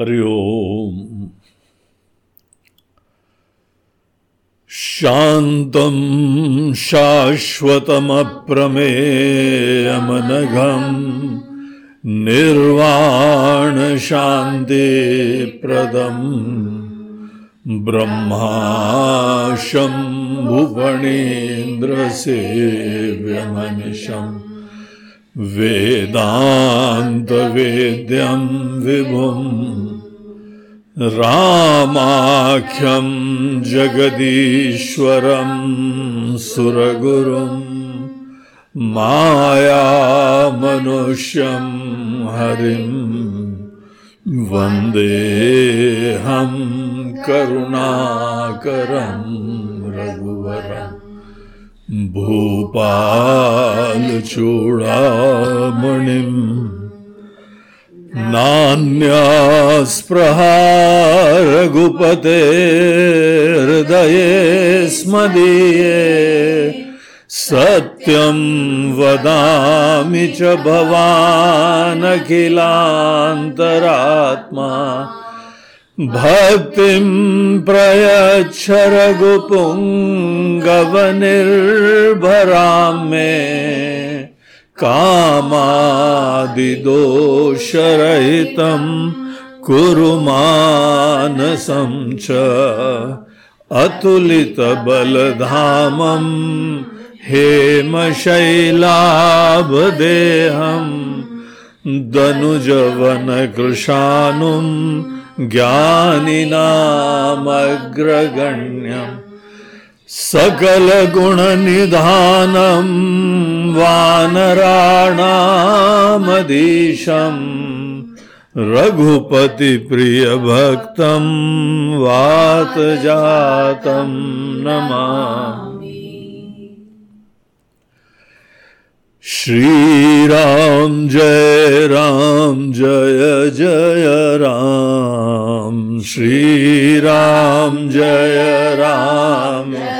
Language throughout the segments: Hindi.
हरि ओम। शान्तं शाश्वतमप्रमेयमनघम् निर्वाणशान्तिप्रदम् ब्रह्माशम्भुवणीन्द्रसेव्यमनिशम् वेदान्तवेद्यं विभुम् रामाख्यं जगदीश्वरं सुरगुरुं मायामनुष्यं हरिं वन्देऽहं करुणाकरं रघुवरम् भूपालचूडामणिम् नान्यास्पृहा रघुपते हृदये स्मदीये सत्यं वदामि च भवानखिलान्तरात्मा। भक्तिं प्रयच्छ रघुपुङ्गवनिर्भरां मे कामादिदोषरहितं कुरु मानसं च अतुलितबलधामं हेमशैलाभदेहम् दनुजवनकृशानुं ज्ञानिनामग्रगण्यम् सकलगुणनिधानं वानराणामधीशम् रघुपतिप्रियभक्तं वातजातं नमामि। श्रीराम जय राम जय जय राम। श्रीराम जय राम।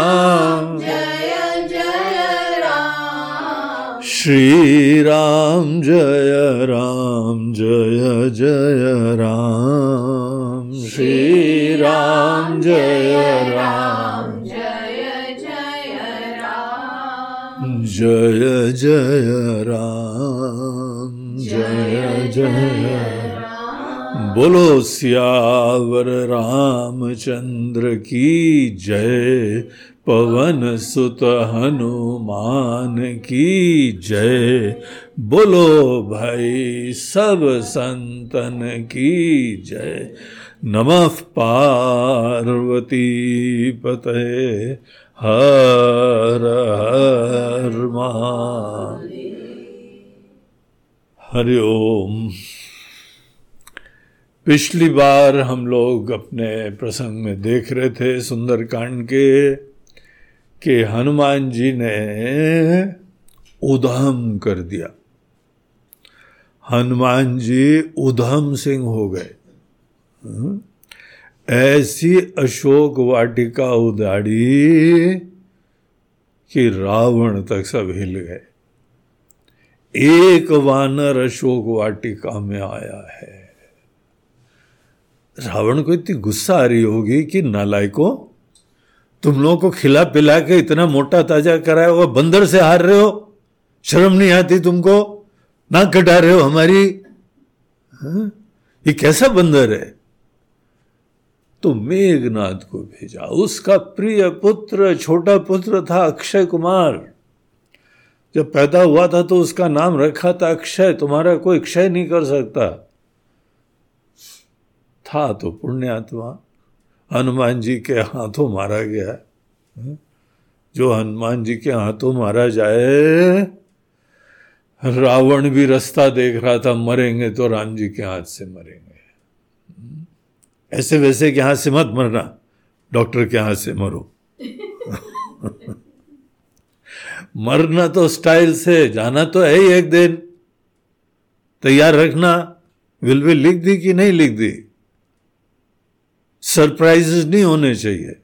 राम जय राम जय जय राम। जय राम जय जय राम। जय जय राम। जय जय बोलो सियावर रामचंद्र की जय। पवन सुत हनुमान की जय। बोलो भाई सब संतन की जय। नमः पार्वती पते हर हर हरि ओम। पिछली बार हम लोग अपने प्रसंग में देख रहे थे सुंदरकांड के। कि हनुमान जी ने उधम कर दिया। हनुमान जी उधम सिंह हो गए। हम्म? ऐसी अशोक वाटिका उदाड़ी कि रावण तक सब हिल गए। एक वानर अशोक वाटिका में आया है। रावण को इतनी गुस्सा आ रही होगी कि नालायको तुम लोगों को खिला पिला के इतना मोटा ताज़ा कराया हुआ बंदर से हार रहे हो? शर्म नहीं आती तुमको? ना कटा रहे हो हमारी? हा? ये कैसा बंदर है? तो मेघनाथ को भेजा। उसका प्रिय पुत्र, छोटा पुत्र था अक्षय कुमार। जब पैदा हुआ था तो उसका नाम रखा था अक्षय। तुम्हारा कोई क्षय नहीं कर सकता। था तो पुण्यात्मा। हनुमान जी के हाथों मारा गया जो हनुमान जी के हाथों मारा जाए, रावण भी रास्ता देख रहा था, मरेंगे तो राम जी के हाथ से मरेंगे। ऐसे वैसे के हाथ से मत मरना, डॉक्टर के हाथ से मरो। मरना तो स्टाइल से, जाना तो है ही एक दिन। तैयार रखना, विल भी लिख दी कि नहीं लिख दी? सरप्राइजेस नहीं होने चाहिए।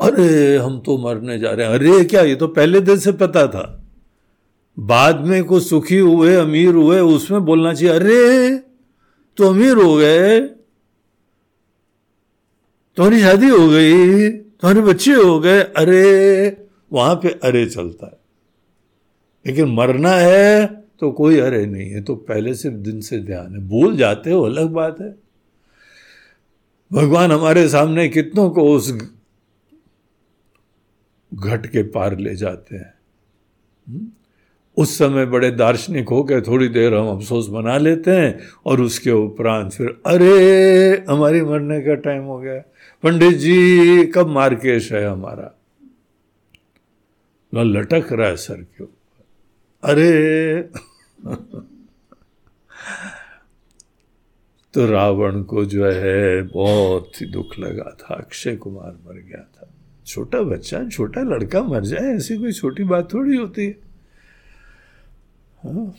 अरे, हम तो मरने जा रहे हैं। अरे, क्या? ये तो पहले दिन से पता था। बाद में कुछ सुखी हुए, अमीर हुए, उसमें बोलना चाहिए, अरे तो अमीर हो गए। तुम्हारी शादी हो गई तुम्हारे बच्चे हो गए। अरे, वहाँ पे अरे चलता है। लेकिन मरना है तो कोई अरे नहीं है। तो पहले से दिन से ध्यान है। भूल जाते हो, अलग बात है। भगवान हमारे सामने कितनों को उस घट के पार ले जाते हैं। हम्म? उस समय बड़े दार्शनिक हो गए थोड़ी देर हम अफसोस बना लेते हैं और उसके उपरांत फिर, अरे, हमारी मरने का टाइम हो गया। पंडित जी, कब मार्केश है हमारा? लटक रहा है सर के ऊपर। अरे तो रावण को जो है बहुत ही दुख लगा था अक्षय कुमार मर गया था छोटा बच्चा, छोटा लड़का मर जाए, ऐसी कोई छोटी बात थोड़ी होती है हाँ?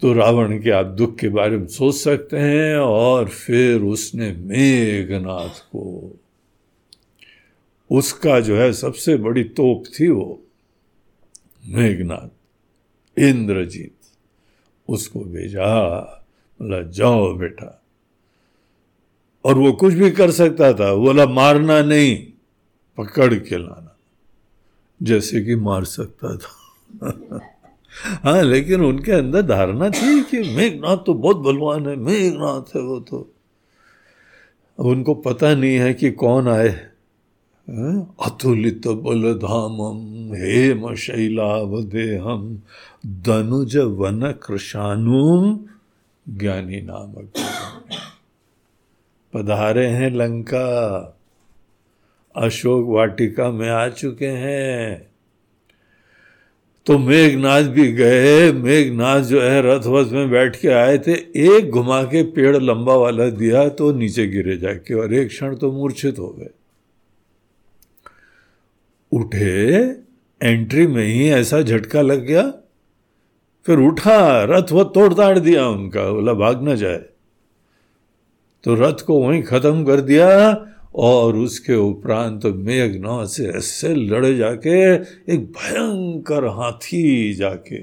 तो रावण के आप दुख के बारे में सोच सकते हैं और फिर उसने मेघनाथ को उसका जो है सबसे बड़ी तोप थी वो मेघनाथ, इंद्रजीत, उसको भेजा, बोला, जाओ बेटा और वो कुछ भी कर सकता था। बोला, मारना नहीं, पकड़ के लाना। जैसे कि मार सकता था। हाँ लेकिन उनके अंदर धारणा थी कि मेघनाथ तो बहुत बलवान है, मेघनाथ है वो तो। उनको पता नहीं है कि कौन आए। हाँ? अतुलित बलधामम, हेम शैलावदेहम दनुज वन कृषानुम ज्ञानी नामक। पधारे हैं लंका। अशोक वाटिका में आ चुके हैं। तो मेघनाथ भी गए। मेघनाथ जो है रथ वथ में बैठ के आए थे। एक घुमा के पेड़ लंबा वाला दिया तो नीचे गिरे जाके और एक क्षण तो मूर्छित हो गए। उठे, एंट्री में ही ऐसा झटका लग गया। फिर उठा रथ वो तोड़ ताड़ दिया उनका। बोला, भाग ना जाए। तो रथ को वहीं खत्म कर दिया और उसके उपरांत तो मेघनाथ से ऐसे लड़े जाके, एक भयंकर हाथी जाके,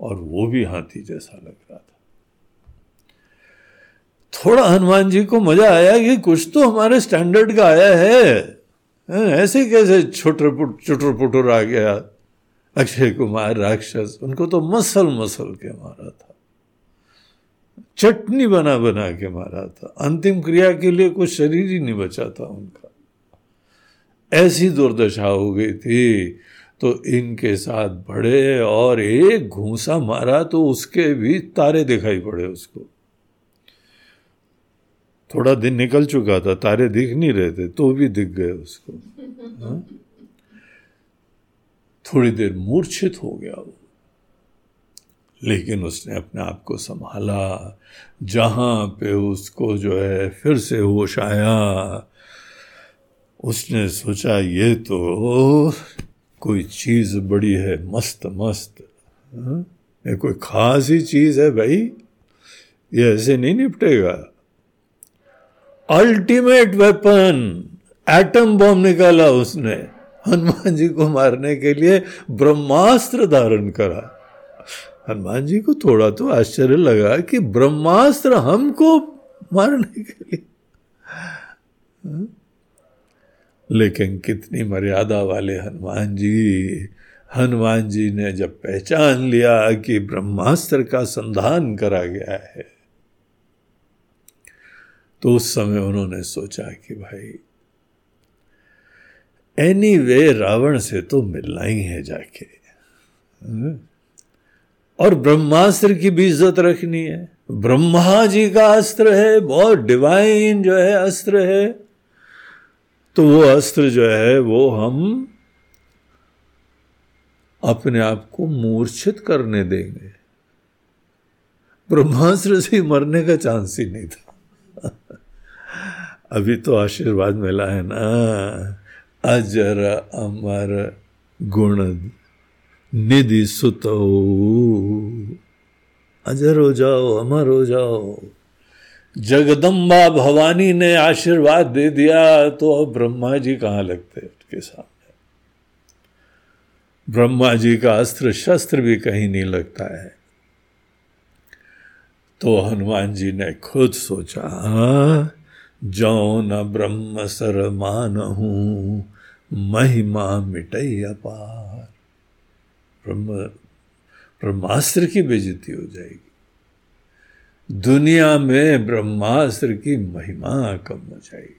और वो भी हाथी जैसा लग रहा था। थोड़ा हनुमान जी को मज़ा आया कि कुछ तो हमारे स्टैंडर्ड का आया है। ऐसे कैसे छोटर चुटर आ गया? अक्षय कुमार राक्षस, उनको तो मसल मसल के मारा था। चटनी बना बना के मारा था। अंतिम क्रिया के लिए कुछ शरीर ही नहीं बचा था उनका। ऐसी दुर्दशा हो गई थी तो इनके साथ बड़े और एक घूसा मारा तो उसके भी तारे दिखाई पड़े उसको। थोड़ा दिन निकल चुका था, तारे दिख नहीं रहे थे तो भी दिख गए उसको। हा? थोड़ी देर मूर्छित हो गया वो। लेकिन उसने अपने आप को संभाला, जहाँ पे उसको जो है फिर से होश आया। उसने सोचा, ये तो कोई चीज़ बड़ी है, मस्त मस्त। हाँ? ये कोई खास ही चीज़ है भाई। ये ऐसे नहीं निपटेगा। अल्टीमेट वेपन, एटम बॉम्ब निकाला उसने। हनुमान जी को मारने के लिए ब्रह्मास्त्र धारण करा। हनुमान जी को थोड़ा तो आश्चर्य लगा कि ब्रह्मास्त्र हमको मारने के लिए हाँ? लेकिन कितनी मर्यादा वाले हनुमान जी हनुमान जी ने जब पहचान लिया कि ब्रह्मास्त्र का संधान करा गया है तो उस समय उन्होंने सोचा कि भाई एनी वे रावण से तो मिलना ही है जाके हाँ? और ब्रह्मास्त्र की भी इज़्ज़त रखनी है। ब्रह्मा जी का अस्त्र है, बहुत डिवाइन जो है अस्त्र है। तो वो अस्त्र जो है, वो हम अपने आप को मूर्छित करने देंगे। ब्रह्मास्त्र से मरने का चांस ही नहीं था। अभी तो आशीर्वाद मिला है ना। अजर अमर गुण निधि सुत। अजर हो जाओ, अमर हो जाओ। जगदम्बा भवानी ने आशीर्वाद दे दिया तो अब ब्रह्मा जी कहाँ लगते उसके सामने? ब्रह्मा जी का अस्त्र शस्त्र भी कहीं नहीं लगता है। तो हनुमान जी ने खुद सोचा जो न ब्रह्म सर मान हूँ महिमा मिटई अपार ब्रह्म, ब्रह्मास्त्र की बेजती हो जाएगी। दुनिया में ब्रह्मास्त्र की महिमा कम हो जाएगी।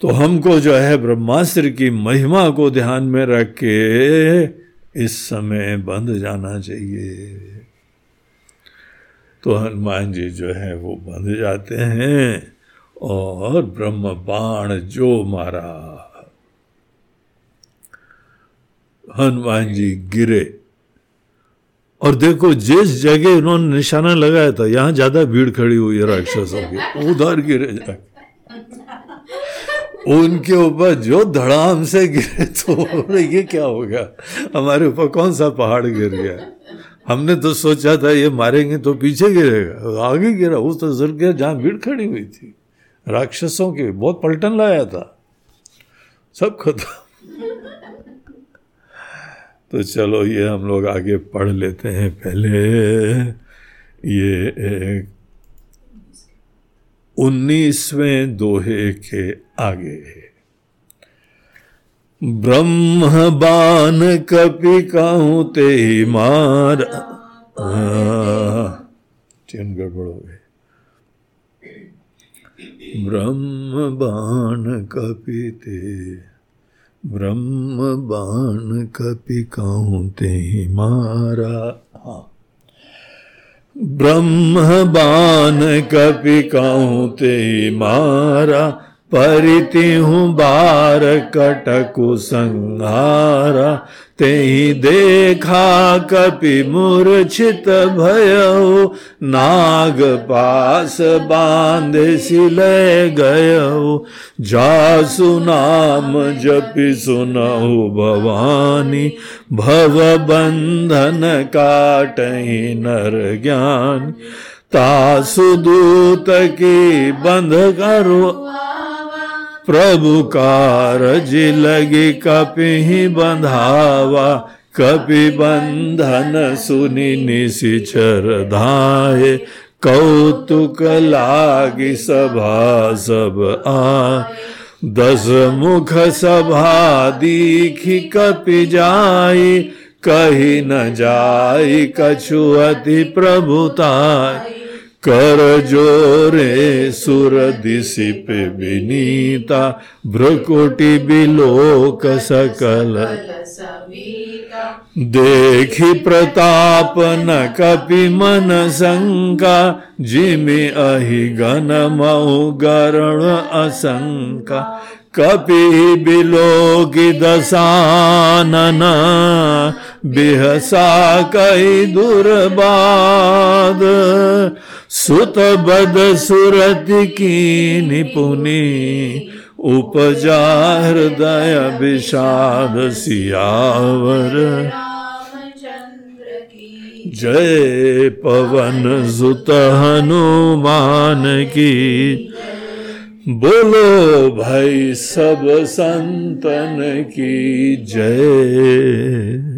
तो हमको जो है ब्रह्मास्त्र की महिमा को ध्यान में रख के इस समय बंद जाना चाहिए। तो हनुमान जी जो है वो बंध जाते हैं और ब्रह्म बाण जो मारा हनुमान जी गिरे। और देखो, जिस जगह उन्होंने निशाना लगाया था, यहाँ ज़्यादा भीड़ खड़ी हुई है राक्षसों की। उधर गिरे जाके। उनके ऊपर जो धड़ाम से गिरे तो ये क्या हो गया? हमारे ऊपर कौन सा पहाड़ गिर गया? हमने तो सोचा था, ये मारेंगे तो पीछे गिरेगा। आगे गिरा, उस तो जर गया जहाँ भीड़ खड़ी हुई थी। राक्षसों के बहुत पलटन लाया था। सब खत्म। तो चलो ये हम लोग आगे पढ़ लेते हैं पहले। ये उन्नीसवें दोहे के आगे ब्रह्म बान कपि कहूँ ते मार। चिन्ह गड़बड़ हो। गए ब्रह्म बाण कपि ते ब्रह्म बाण कपि कहते मारा। हाँ। ब्रह्म बाण कपि कहते मारा। परिति हूँ बार कटकु संहारा। ते ही देखा कपि मूर्छित भयो। नाग पास बाँध सिले गयो। जासु नाम जपि सुनहु भवानी। भव बंधन काटही नर ज्ञान। तासु दूत की बंध करो। प्रभु कारज लगी, कपि बंधावा, कपि बंधन सुनि निशिचर धाये। कौतुक लागी सभा सब आ दस मुख सभा दीखी, कपि जाई, कही न जाई, कछु अति प्रभुताई। कर जोरे सुर दिशिप विनीता, भ्रकुटी बिलोक सकल। देखी प्रताप न कपि मन शंका, जिमि अहि गण मऊ गरण असंका। कपि बिलोकी दशानन, बिहसा कई दुर्बाद। सुत बद सुरत की निपुनी उपजा हृदय विषाद सियावर। जय पवन सुत हनुमान की। बोलो भाई सब संतन की जय।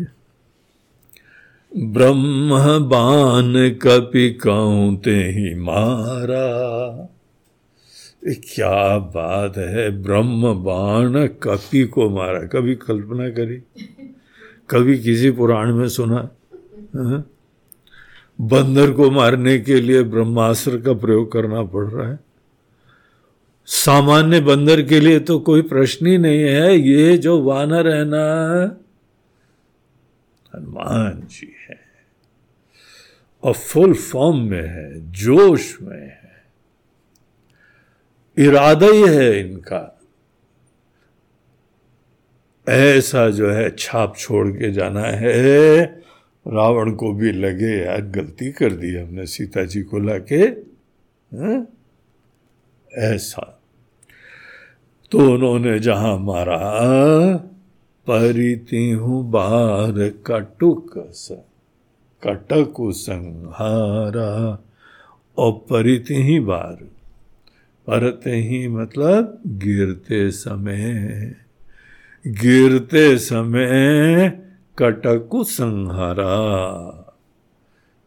ब्रह्म बान कपि कौते ही मारा क्या बात है ब्रह्म बाण कपि को मारा। कभी कल्पना करी। कभी किसी पुराण में सुना। हाँ? बंदर को मारने के लिए ब्रह्मास्त्र का प्रयोग करना पड़ रहा है। सामान्य बंदर के लिए तो कोई प्रश्न ही नहीं है। ये जो वानर है ना, हनुमान जी। और फुल फॉर्म में है, जोश में है। इरादा ही है इनका। ऐसा जो है, छाप छोड़ के जाना है। रावण को भी लगे, यार, गलती कर दी हमने सीता जी को लाके हाँ? ऐसा। तो उन्होंने जहाँ मारा, परिति हूँ बार कटुक कटक संहारा और परिति ही बार। परते ही मतलब गिरते समय। गिरते समय कटकु संहारा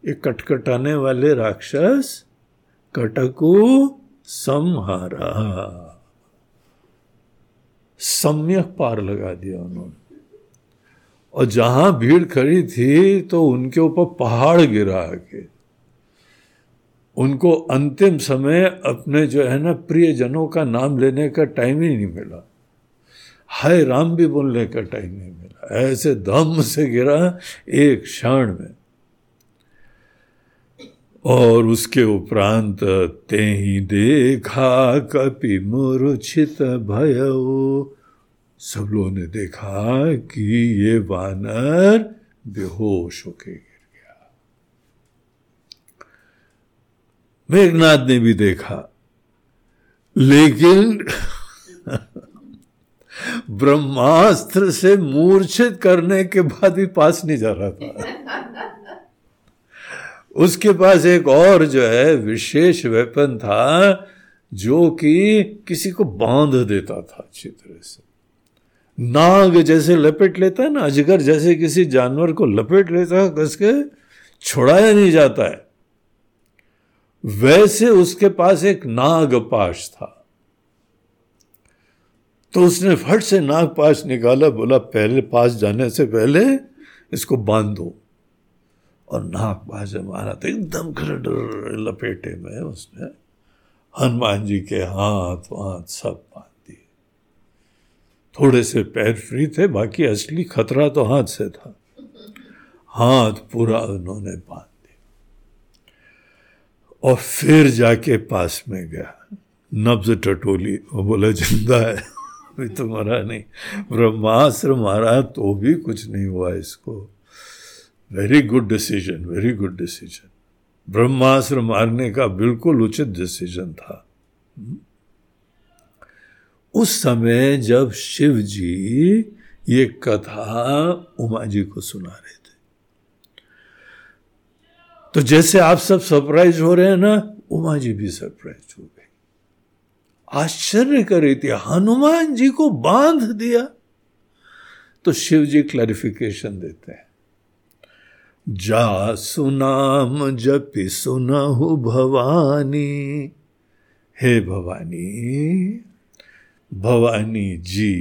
ये कटकटाने वाले राक्षस कटकु संहारा सम्यक पार लगा दिया उन्होंने। और जहाँ भीड़ खड़ी थी तो उनके ऊपर पहाड़ गिरा के उनको अंतिम समय अपने जो है ना प्रिय जनों का नाम लेने का टाइम ही नहीं मिला। हाय राम भी बोलने का टाइम नहीं मिला। ऐसे दम से गिरा एक क्षण में। और उसके उपरांत ते ही देखा कपि मूर्छित भय। सब लोगों ने देखा कि ये वानर बेहोश होके गिर गया। मेघनाथ ने भी देखा, लेकिन ब्रह्मास्त्र से मूर्छित करने के बाद भी पास नहीं जा रहा था। उसके पास एक और जो है विशेष वेपन था, जो कि किसी को बाँध देता था अच्छी तरह से। नाग जैसे लपेट लेता है ना, अजगर जैसे किसी जानवर को लपेट लेता है कसके छुड़ाया नहीं जाता है। वैसे उसके पास एक नाग पाश था। तो उसने फट से नाग पाश निकाला, बोला, पहले पास जाने से पहले इसको बाँध दो। और नाग पास मारा तो एकदम लपेटे में उसने, हनुमान जी के हाथ वाथ सब थोड़े से पैर फ्री थे, बाकी असली खतरा तो हाथ से था। हाथ पूरा उन्होंने बाँध दिया। और फिर जाके पास में गया। नब्ज टटोली, वो बोला, ज़िंदा है, अभी तो मरा नहीं। ब्रह्मास्त्र मारा तो भी कुछ नहीं हुआ इसको। Very good decision very good decision ब्रह्मास्त्र मारने का बिल्कुल उचित डिसीज़न था। उस समय जब शिव जी ये कथा उमा जी को सुना रहे थे। तो जैसे आप सब सरप्राइज़ हो रहे हैं ना, उमा जी भी सरप्राइज़ हो गए। आश्चर्य कर रही थी, हनुमान जी को बाँध दिया। तो शिव जी क्लैरिफिकेशन देते हैं। जा सुनाम जपि सुनहु भवानी, हे भवानी भवानी जी,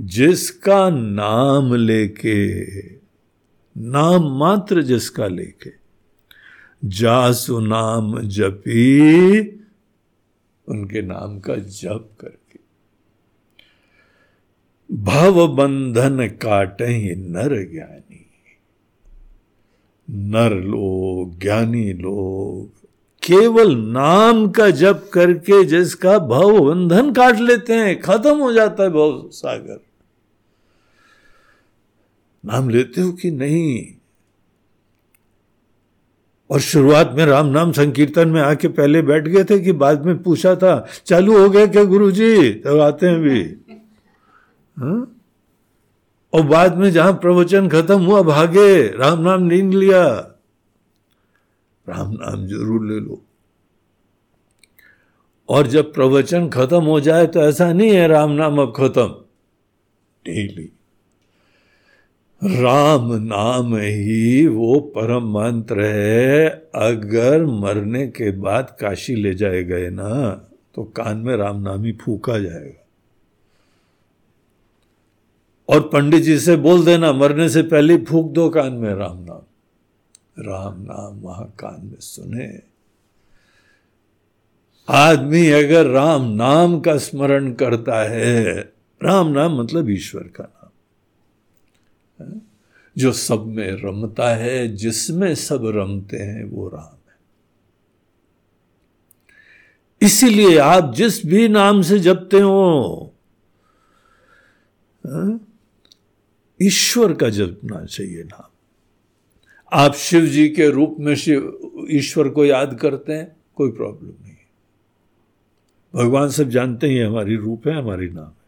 जिसका नाम लेके, नाम मात्र जिसका लेके, जासु नाम जपी, उनके नाम का जप करके। भव बंधन काटे नर ज्ञानी, नर लोग, ज्ञानी लोग केवल नाम का जप करके जिसका भव बंधन काट लेते हैं, खत्म हो जाता है भव सागर। नाम लेते हो कि नहीं? और शुरुआत में राम नाम संकीर्तन में आके पहले बैठ गए थे कि बाद में पूछा था, चालू हो गया क्या गुरु जी तब आते हैं भी। हा? और बाद में जहाँ प्रवचन खत्म हुआ, भागे, राम नाम नींद लिया। राम नाम ज़रूर ले लो। और जब प्रवचन खत्म हो जाए तो ऐसा नहीं है राम नाम अब खत्म। डेली। राम नाम ही वो परम मंत्र है। अगर मरने के बाद काशी ले जाए गए ना तो कान में राम नाम ही फूका जाएगा। और पंडित जी से बोल देना, मरने से पहले फूक दो कान में राम नाम। राम नाम वहाँ कान में सुने। आदमी अगर राम नाम का स्मरण करता है, राम नाम मतलब ईश्वर का नाम। जो सब में रमता है, जिसमें सब रमते हैं, वो राम है। इसीलिए आप जिस भी नाम से जपते हो ईश्वर का जपना चाहिए नाम आप शिव जी के रूप में शिव ईश्वर को याद करते हैं कोई प्रॉब्लम नहीं भगवान सब जानते ही हमारी रूप है हमारी नाम है।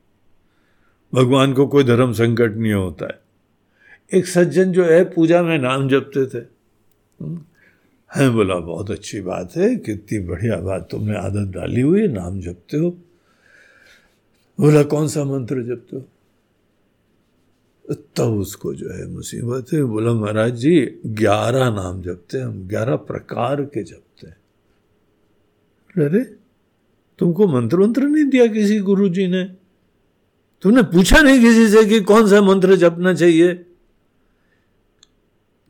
भगवान को कोई धर्म संकट नहीं होता है। एक सज्जन जो है पूजा में नाम जपते थे। हम्म, है बोला बहुत अच्छी बात है कितनी बढ़िया बात तुमने आदत डाली हुई है नाम जपते हो। बोला कौन सा मंत्र जपते हो? तब उसको जो है मुसीबत है बोला, महाराज जी, ग्यारह नाम जपते हैं, हम ग्यारह प्रकार के जपते हैं। अरे, तुमको मंत्र मंत्र नहीं दिया किसी गुरु जी ने? तुमने पूछा नहीं किसी से कि कौन सा मंत्र जपना चाहिए?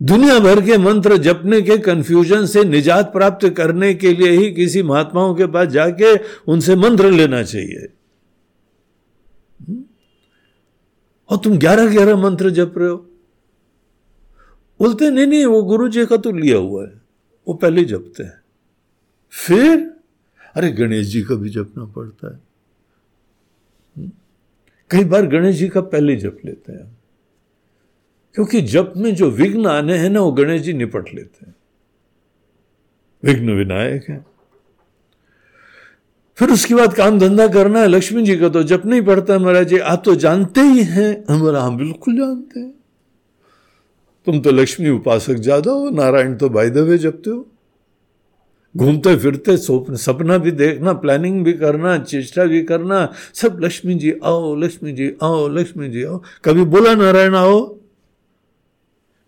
दुनिया भर के मंत्र जपने के कंफ्यूजन से निजात प्राप्त करने के लिए ही किसी महात्माओं के पास जाके उनसे मंत्र लेना चाहिए। हम्म? और तुम ग्यारह ग्यारह मंत्र जप रहे हो। बोलते नहीं नहीं, वो गुरु जी का तो लिया हुआ है, वो पहले जपते हैं। फिर, अरे, गणेश जी का भी जपना पड़ता है। हम्म? कई बार गणेश जी का पहले जप लेते हैं। क्योंकि जप में जो विघ्न आने हैं ना, वो गणेश जी निपट लेते हैं। विघ्न विनायक है। फिर उसके बाद काम धंधा करना है, लक्ष्मी जी का तो जप नहीं पड़ता महाराज जी। आप तो जानते ही हैं। हमारा हम बिल्कुल जानते हैं। तुम तो लक्ष्मी उपासक ज़्यादा हो, नारायण तो बाई दवे जपते हो। घूमते फिरते सपना भी देखना प्लानिंग भी करना, चेष्टा भी करना, सब लक्ष्मी जी आओ, लक्ष्मी जी आओ, लक्ष्मी जी आओ। कभी बोला नारायण आओ?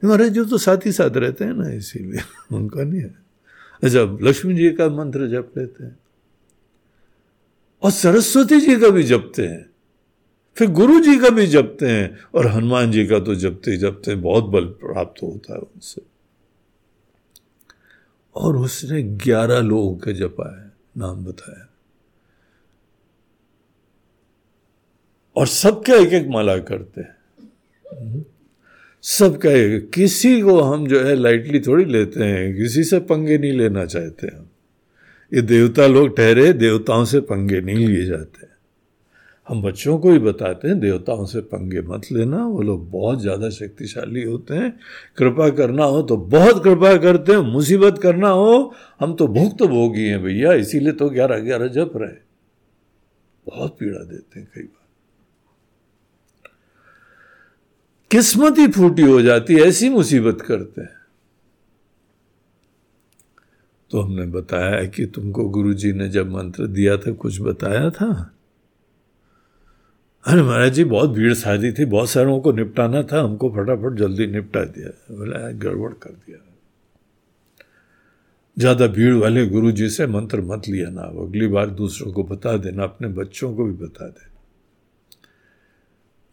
महाराज जी तो साथ ही साथ रहते हैं ना, इसीलिए उनका नहीं है। अच्छा लक्ष्मी जी का मंत्र जप लेते हैं। और सरस्वती जी का भी जपते हैं। फिर गुरु जी का भी जपते हैं और हनुमान जी का तो जपते जपते बहुत बल प्राप्त होता है उनसे। और उसने ग्यारह लोगों के जपा है नाम बताया और सबका एक एक माला करते हैं। सबका एक किसी को हम जो है लाइटली थोड़ी लेते हैं, किसी से पंगे नहीं लेना चाहते हम। ये देवता लोग ठहरे, देवताओं से पंगे नहीं लिए जाते। हम बच्चों को ही बताते हैं, देवताओं से पंगे मत लेना, वो लोग बहुत ज़्यादा शक्तिशाली होते हैं। कृपा करना हो तो बहुत कृपा करते हैं, मुसीबत करना हो, हम तो भुक्त तो भोगी हैं भैया, इसीलिए तो ग्यारह ग्यारह जप रहे बहुत पीड़ा देते हैं कई बार। किस्मत ही फूटी हो जाती है, ऐसी मुसीबत करते हैं। तो हमने बताया कि तुमको गुरुजी ने जब मंत्र दिया था, कुछ बताया था? अरे महाराज जी, बहुत भीड़ शादी थी, बहुत सारों को निपटाना था, हमको फटाफट जल्दी निपटा दिया। बोला, गड़बड़ कर दिया। ज़्यादा भीड़ वाले गुरु जी से मंत्र मत लिया ना अगली बार दूसरों को बता देना, अपने बच्चों को भी बता देना।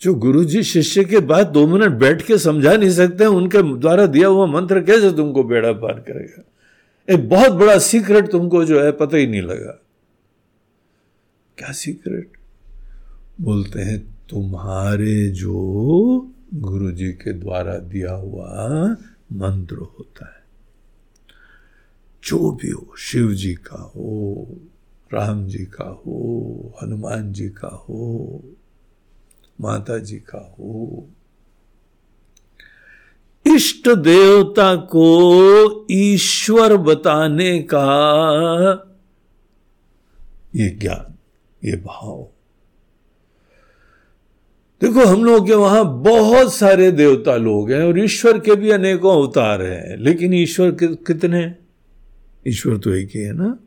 जो गुरु जी शिष्य के बाद दो मिनट बैठ के समझा नहीं सकते, उनके द्वारा दिया हुआ मंत्र कैसे तुमको बेड़ा पार करेगा? एक बहुत बड़ा सीक्रेट तुमको जो है पता ही नहीं लगा। क्या सीक्रेट बोलते हैं, तुम्हारे जो गुरु जी के द्वारा दिया हुआ मंत्र होता है, जो भी हो शिव जी का हो राम जी का हो, हनुमान जी का हो, माता जी का हो इष्ट देवता को ईश्वर बताने का ये ज्ञान, ये भाव। देखो, हम लोग के वहाँ बहुत सारे देवता लोग हैं और ईश्वर के भी अनेकों अवतार हैं, लेकिन ईश्वर कितने? ईश्वर तो एक ही है ना?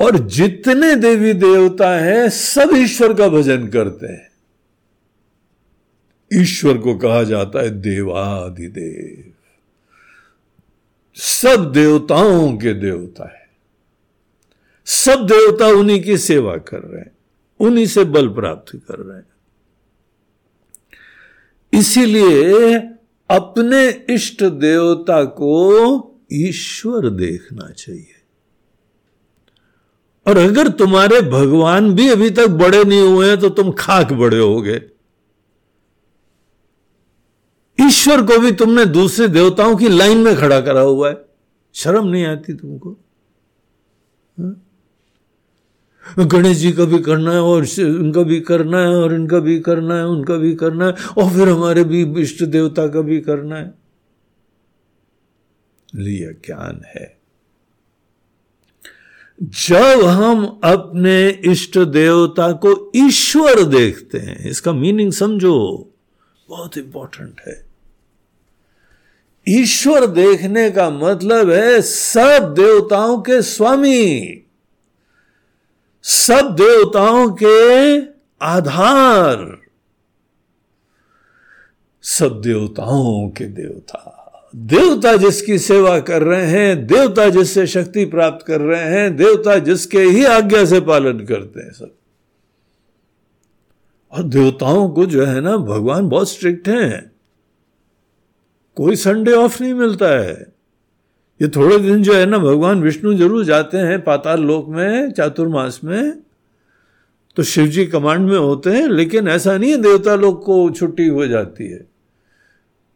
और जितने देवी देवता हैं, सब ईश्वर का भजन करते हैं। ईश्वर को कहा जाता है देवादिदेव सब देवताओं के देवता है। सब देवता उन्हीं की सेवा कर रहे हैं, उन्हीं से बल प्राप्त कर रहे हैं। इसीलिए अपने इष्ट देवता को ईश्वर देखना चाहिए। और अगर तुम्हारे भगवान भी अभी तक बड़े नहीं हुए हैं तो तुम खाक बड़े होगे। ईश्वर को भी तुमने दूसरे देवताओं की लाइन में खड़ा करा हुआ है। शर्म नहीं आती तुमको? हाँ? गणेश जी का भी करना है और इनका भी करना है और इनका भी करना है, उनका भी करना है और फिर हमारे भी इष्ट देवता का भी करना है। लिया ज्ञान है। जब हम अपने इष्ट देवता को ईश्वर देखते हैं, इसका मीनिंग समझो, बहुत इंपॉर्टेंट है। ईश्वर देखने का मतलब है सब देवताओं के स्वामी। सब देवताओं के आधार। सब देवताओं के देवता। देवता जिसकी सेवा कर रहे हैं, देवता जिससे शक्ति प्राप्त कर रहे हैं, देवता जिसके ही आज्ञा से पालन करते हैं सब। और देवताओं को जो है ना, भगवान बहुत स्ट्रिक्ट हैं। कोई संडे ऑफ़ नहीं मिलता है। ये थोड़े दिन जो है ना, भगवान विष्णु ज़रूर जाते हैं पाताल लोक में, चातुर्मास में। तो शिव जी कमांड में होते हैं, लेकिन ऐसा नहीं है देवता लोग को छुट्टी हो जाती है।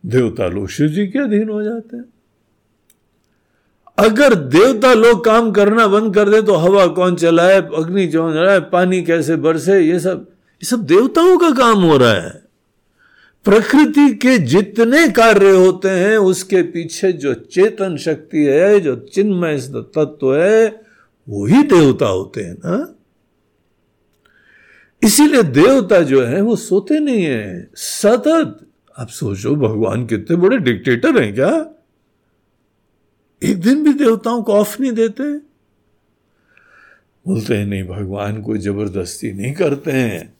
देवता लोग शिव जी के अधीन हो जाते हैं। अगर देवता लोग काम करना बंद कर दे तो हवा कौन चलाए, अग्नि कौन चलाए, पानी कैसे बरसे, ये सब ये सब देवताओं का काम हो रहा है। प्रकृति के जितने कार्य होते हैं, उसके पीछे जो चेतन शक्ति है, जो चिन्मय तत्व है वो ही देवता होते हैं ना। इसीलिए देवता जो है, वो सोते नहीं है। सतत। आप सोचो, भगवान कितने बड़े डिक्टेटर हैं क्या? एक दिन भी देवताओं को ऑफ़ नहीं देते। बोलते हैं, नहीं, भगवान को ज़बरदस्ती नहीं करते हैं।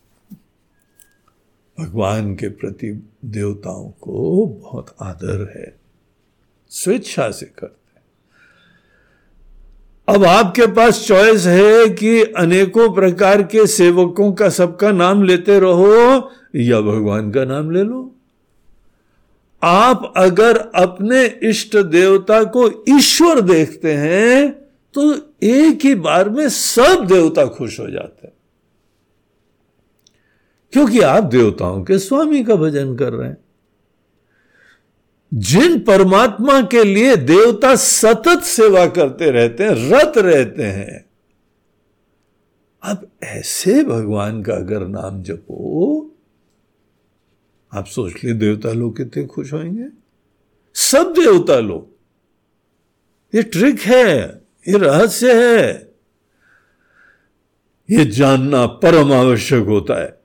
भगवान के प्रति देवताओं को बहुत आदर है, स्वेच्छा से करते अब आपके पास चॉइस है कि अनेकों प्रकार के सेवकों का सबका नाम लेते रहो या भगवान का नाम ले लो। आप अगर अपने इष्ट देवता को ईश्वर देखते हैं तो एक ही बार में सब देवता खुश हो जाते हैं। क्योंकि आप देवताओं के स्वामी का भजन कर रहे हैं। जिन परमात्मा के लिए देवता सतत सेवा करते रहते हैं, रत रहते हैं अब ऐसे भगवान का अगर नाम जपो, आप सोच लिए देवता लोग कितने खुश होंगे। सब देवता लोग। ये ट्रिक है, ये रहस्य है। ये जानना परम आवश्यक होता है।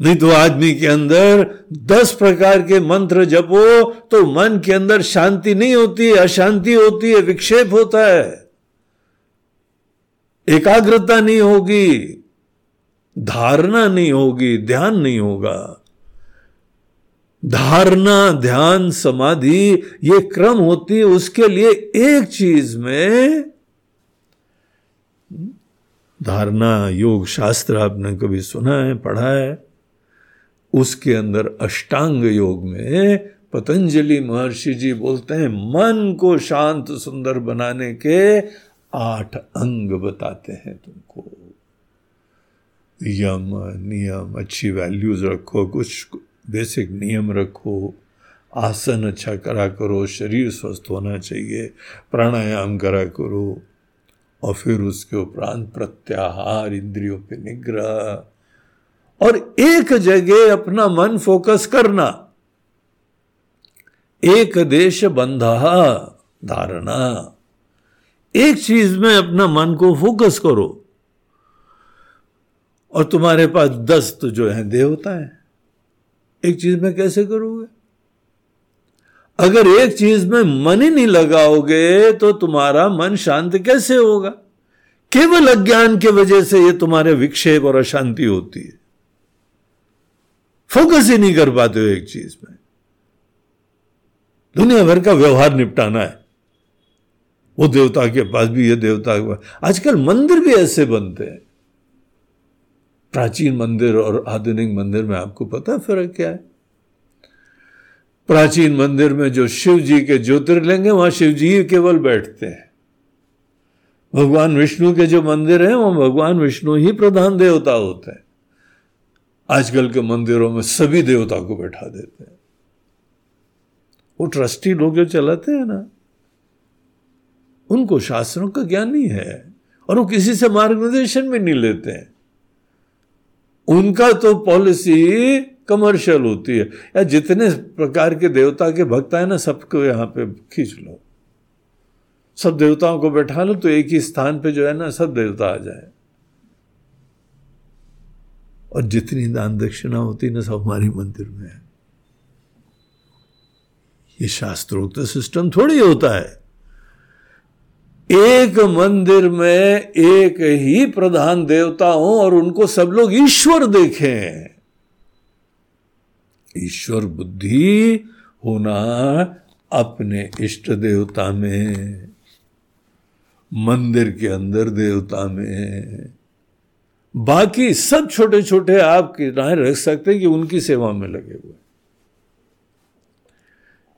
नहीं तो आदमी के अंदर दस प्रकार के मंत्र जपो तो मन के अंदर शांति नहीं होती है, अशांति होती है, विक्षेप होता है। एकाग्रता नहीं होगी, धारणा नहीं होगी, ध्यान नहीं होगा। धारणा, ध्यान, समाधि, ये क्रम होती है, उसके लिए एक चीज़ में धारणा, योग शास्त्र आपने कभी सुना है, पढ़ा है उसके अंदर अष्टांग योग में पतंजलि महर्षि जी बोलते हैं, मन को शांत सुंदर बनाने के आठ अंग बताते हैं तुमको। यम, नियम, अच्छी वैल्यूज़ रखो, कुछ बेसिक नियम रखो, आसन अच्छा करा करो, शरीर स्वस्थ होना चाहिए, प्राणायाम करा करो, और फिर उसके उपरांत प्रत्याहार, इंद्रियों पे निग्रह। और एक जगह अपना मन फोकस करना। एक देश बंधा धारणा। एक चीज़ में अपना मन को फोकस करो। और तुम्हारे पास दस तो जो है, देवता है। एक चीज़ में कैसे करोगे? अगर एक चीज़ में मन ही नहीं लगाओगे तो तुम्हारा मन शांत कैसे होगा? केवल अज्ञान के वजह से ये तुम्हारे विक्षेप और अशांति होती है। फोकस ही नहीं कर पाते हो एक चीज़ में। दुनिया भर का व्यवहार निपटाना है। वो देवता के पास भी, ये देवता के पास। आजकल मंदिर भी ऐसे बनते हैं। प्राचीन मंदिर और आधुनिक मंदिर में आपको पता फ़र्क क्या है? प्राचीन मंदिर में जो शिव जी के ज्योतिर्लिंग है, वहाँ शिव जी केवल बैठते हैं। भगवान विष्णु के जो मंदिर हैं, वहाँ भगवान विष्णु ही प्रधान देवता होते हैं। आजकल के मंदिरों में सभी देवता को बैठा देते हैं। वो ट्रस्टी लोग जो चलाते हैं ना, उनको शास्त्रों का ज्ञान नहीं है और वो किसी से मार्गदर्शन भी नहीं लेते हैं। उनका तो पॉलिसी कमर्शियल होती है। या जितने प्रकार के देवता के भक्त है ना, सबको यहाँ पे खींच लो। सब देवताओं को बैठा लो तो एक ही स्थान पे जो है ना, सब देवता आ जाए। और जितनी दान दक्षिणा होती ना, सब हमारी मंदिर में है। ये शास्त्रोक्त सिस्टम थोड़ी होता है। एक मंदिर में एक ही प्रधान देवता हो और उनको सब लोग ईश्वर देखें। ईश्वर बुद्धि होना अपने इष्ट देवता में, मंदिर के अंदर देवता में। बाकी सब छोटे छोटे आप किनारे रख सकते हैं कि उनकी सेवा में लगे हुए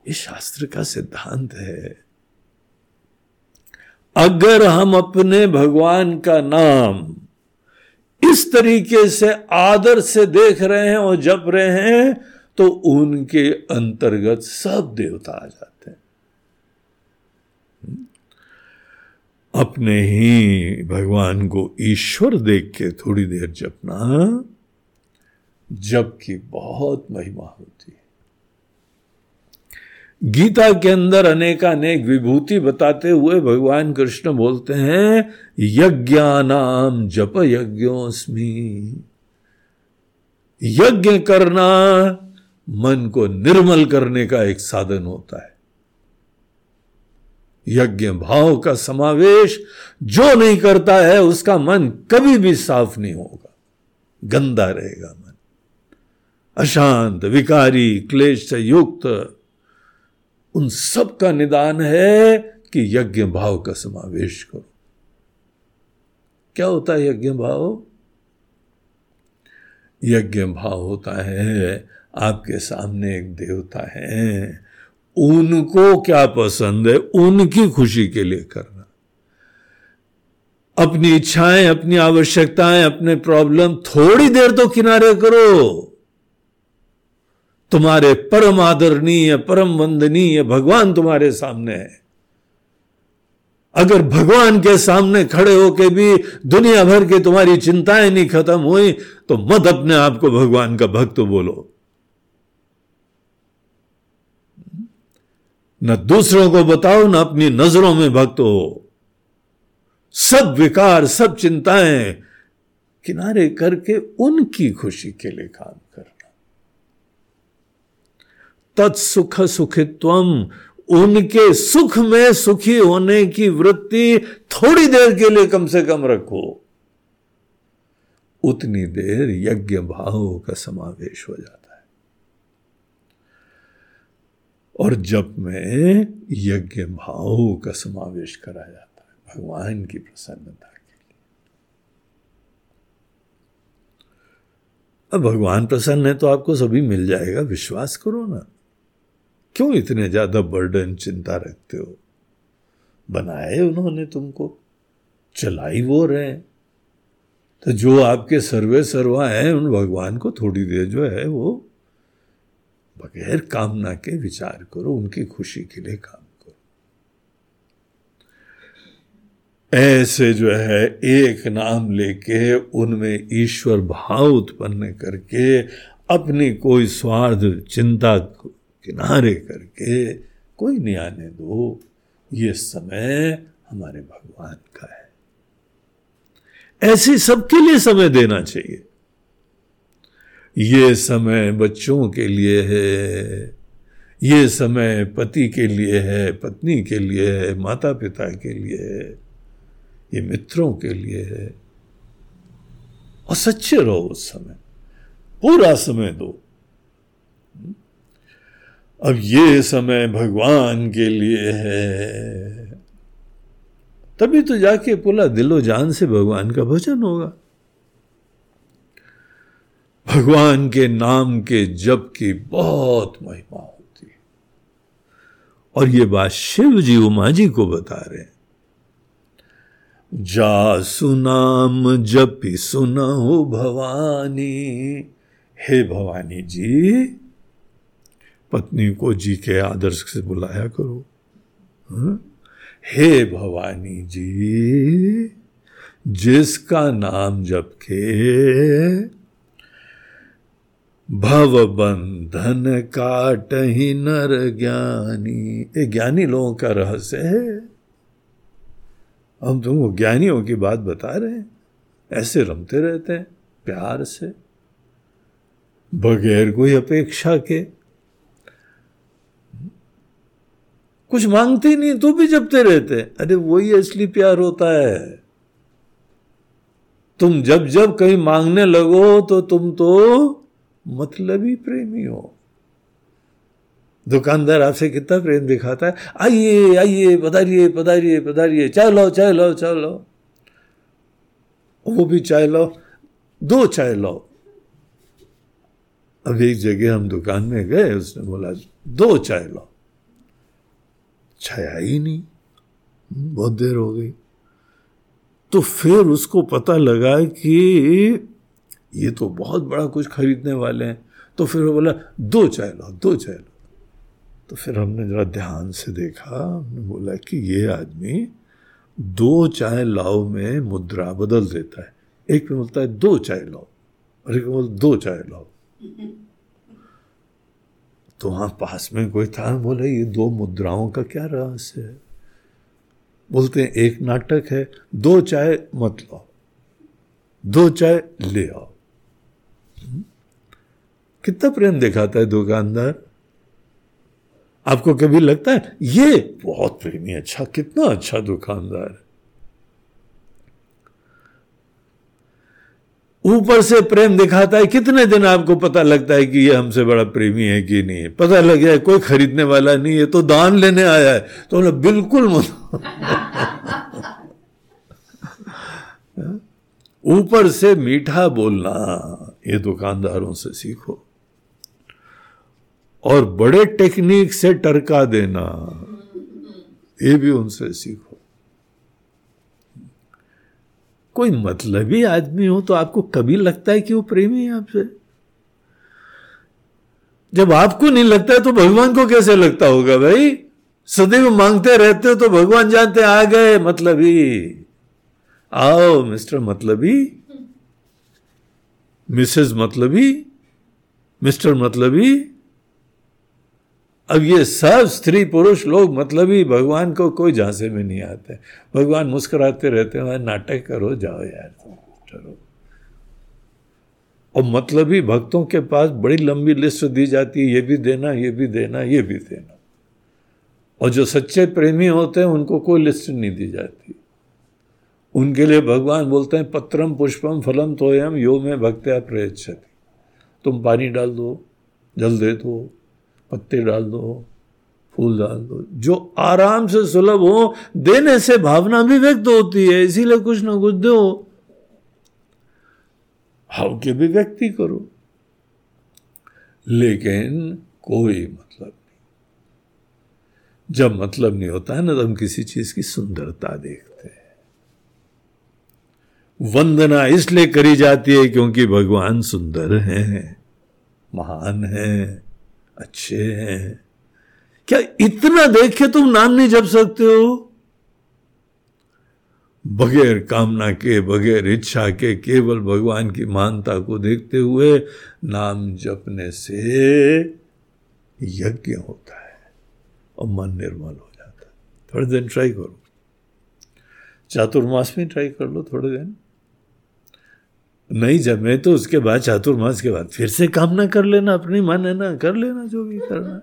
ये शास्त्र का सिद्धांत है। अगर हम अपने भगवान का नाम इस तरीके से आदर से देख रहे हैं और जप रहे हैं तो उनके अंतर्गत सब देवता आ जाते हैं। अपने ही भगवान को ईश्वर देख के थोड़ी देर जपना, जप की बहुत महिमा होती है। गीता के अंदर अनेकानेक विभूति बताते हुए भगवान कृष्ण बोलते हैं, यज्ञानाम जप यज्ञोस्मी यज्ञ करना मन को निर्मल करने का एक साधन होता है। यज्ञ भाव का समावेश जो नहीं करता है, उसका मन कभी भी साफ़ नहीं होगा। गंदा रहेगा मन। अशांत, विकारी क्लेश से युक्त, उन सब का निदान है कि यज्ञ भाव का समावेश करो। क्या होता है यज्ञ भाव? यज्ञ भाव होता है, आपके सामने एक देवता है उनको क्या पसंद है? उनकी खुशी के लिए करना। अपनी इच्छाएँ, अपनी आवश्यकताएँ, अपने प्रॉब्लम थोड़ी देर तो किनारे करो। तुम्हारे परम आदरणीय, परम वंदनीय भगवान तुम्हारे सामने है। अगर भगवान के सामने खड़े होके भी दुनिया भर की तुम्हारी चिंताएँ नहीं खत्म हुई तो मत अपने आप को भगवान का भक्त बोलो। न दूसरों को बताओ, न अपनी नज़रों में भक्त हो। सब विकार, सब चिंताएँ किनारे करके उनकी खुशी के लिए काम करना। तत्सुख सुखित्व, उनके सुख में सुखी होने की वृत्ति थोड़ी देर के लिए कम से कम रखो। उतनी देर यज्ञ भाव का समावेश हो जाता और जप में यज्ञ भाव का समावेश करा जाता है, भगवान की प्रसन्नता के लिए। अब भगवान प्रसन्न है तो आपको सभी मिल जाएगा, विश्वास करो ना। क्यों इतने ज़्यादा बर्डन चिंता रखते हो? बनाए उन्होंने तुमको, चलाई वो रहे। तो जो आपके सर्वे सर्वा है, उन भगवान को थोड़ी देर जो है वो बगैर कामना के विचार करो, उनकी खुशी के लिए काम करो। ऐसे जो है, एक नाम लेके उनमें ईश्वर भाव उत्पन्न करके, अपनी कोई स्वार्थ चिंता किनारे करके कोई नहीं आने दो, ये समय हमारे भगवान का है। ऐसे सबके लिए समय देना चाहिए। ये समय बच्चों के लिए है, ये समय पति के लिए है, पत्नी के लिए है माता पिता के लिए है, ये मित्रों के लिए है। और सच्चे रहो उस समय, पूरा समय दो। अब ये समय भगवान के लिए है। तभी तो जाके पूरा दिलो जान से भगवान का भजन होगा। भगवान के नाम के जप की बहुत महिमा होती है। और ये बात शिव जी उमा जी को बता रहे हैं। जा सुनाम जपी सुनो भवानी। हे भवानी जी, पत्नी को जी के आदर्श से बुलाया करो। हा? हे भवानी जी, जिसका नाम जप के भव बंधन काट ही नर ज्ञानी। ये ज्ञानी लोगों का रहस्य है। हम तुमको ज्ञानियों की बात बता रहे हैं। ऐसे रमते रहते हैं, प्यार से। बगैर कोई अपेक्षा के। कुछ मांगते नहीं तो भी जपते रहते अरे, वही असली प्यार होता है। तुम जब जब कहीं मांगने लगो तो तुम तो मतलबी प्रेमी हो। दुकानदार आपसे कितना प्रेम दिखाता है, आइए आइए, पधारिए पधारिए पधारिए, चाय लो चाय लो चाय लो वो भी चाय लो दो चाय लो अब एक जगह हम दुकान में गए, उसने बोला, दो चाय लो चाय आई नहीं, बहुत देर हो गई। तो फिर उसको पता लगा कि ये तो बहुत बड़ा कुछ खरीदने वाले हैं। तो फिर वो बोला, दो चाय लो, दो चाय लो। तो फिर हमने जरा ध्यान से देखा, हमने बोला कि ये आदमी दो चाय लाओ में मुद्रा बदल देता है। एक में बोलता है, दो चाय लाओ। और एक में बोलता दो चाय लाओ। तो वहाँ पास में कोई था, बोले, ये दो मुद्राओं का क्या रहस्य है? बोलते हैं, एक नाटक है, दो चाय मत लाओ, दो चाय ले आओ। कितना प्रेम दिखाता है दुकानदार? आपको कभी लगता है, ये बहुत प्रेमी अच्छा कितना अच्छा दुकानदार ऊपर से प्रेम दिखाता है, कितने दिन आपको पता लगता है कि ये हमसे बड़ा प्रेमी है कि नहीं है? पता लग जाए कोई खरीदने वाला नहीं है तो दान लेने आया है तो बोला, बिल्कुल ऊपर से मीठा बोलना, ये दुकानदारों से सीखो। और बड़े टेक्निक से टरका देना। ये भी उनसे सीखो। कोई मतलबी आदमी हो तो आपको कभी लगता है कि वो प्रेमी है आपसे? जब आपको नहीं लगता है तो भगवान को कैसे लगता होगा भाई? सदैव मांगते रहते हो तो भगवान जानते आ गए मतलबी। आओ, मिस्टर मतलबी। मिसेस मतलबी, मिस्टर मतलबी। अब ये सब स्त्री पुरुष लोग मतलब ही भगवान को कोई झांसे में नहीं आते। भगवान मुस्कुराते रहते हैं नाटक करो, जाओ यार, चलो। और मतलब ही भक्तों के पास बड़ी लंबी लिस्ट दी जाती है, ये भी देना, ये भी देना, ये भी देना। और जो सच्चे प्रेमी होते हैं, उनको कोई लिस्ट नहीं दी जाती। उनके लिए भगवान बोलते हैं, पत्रम पुष्पम फलम तोयम, यो में भक्त्या प्रयच्छति तुम पानी डाल दो, जल दे दो। पत्ते डाल दो, फूल डाल दो। जो आराम से सुलभ हो, देने से भावना भी व्यक्त होती है, इसीलिए कुछ ना कुछ दो। भाव के भी व्यक्ति करो। लेकिन कोई मतलब नहीं। जब मतलब नहीं होता है ना तो हम किसी चीज़ की सुंदरता देखते हैं। वंदना इसलिए करी जाती है क्योंकि भगवान सुंदर हैं, महान हैं। अच्छे हैं। क्या इतना देख के तुम नाम नहीं जप सकते हो? बगैर कामना के, बगैर इच्छा के, केवल भगवान की मानता को देखते हुए नाम जपने से यज्ञ होता है और मन निर्मल हो जाता है। थोड़े दिन ट्राई करो। चातुर्मास में ट्राई कर लो थोड़े दिन। नहीं जमे तो उसके बाद चातुर्मास के बाद फिर से कामना कर लेना, अपनी मन है ना कर लेना जो भी करना।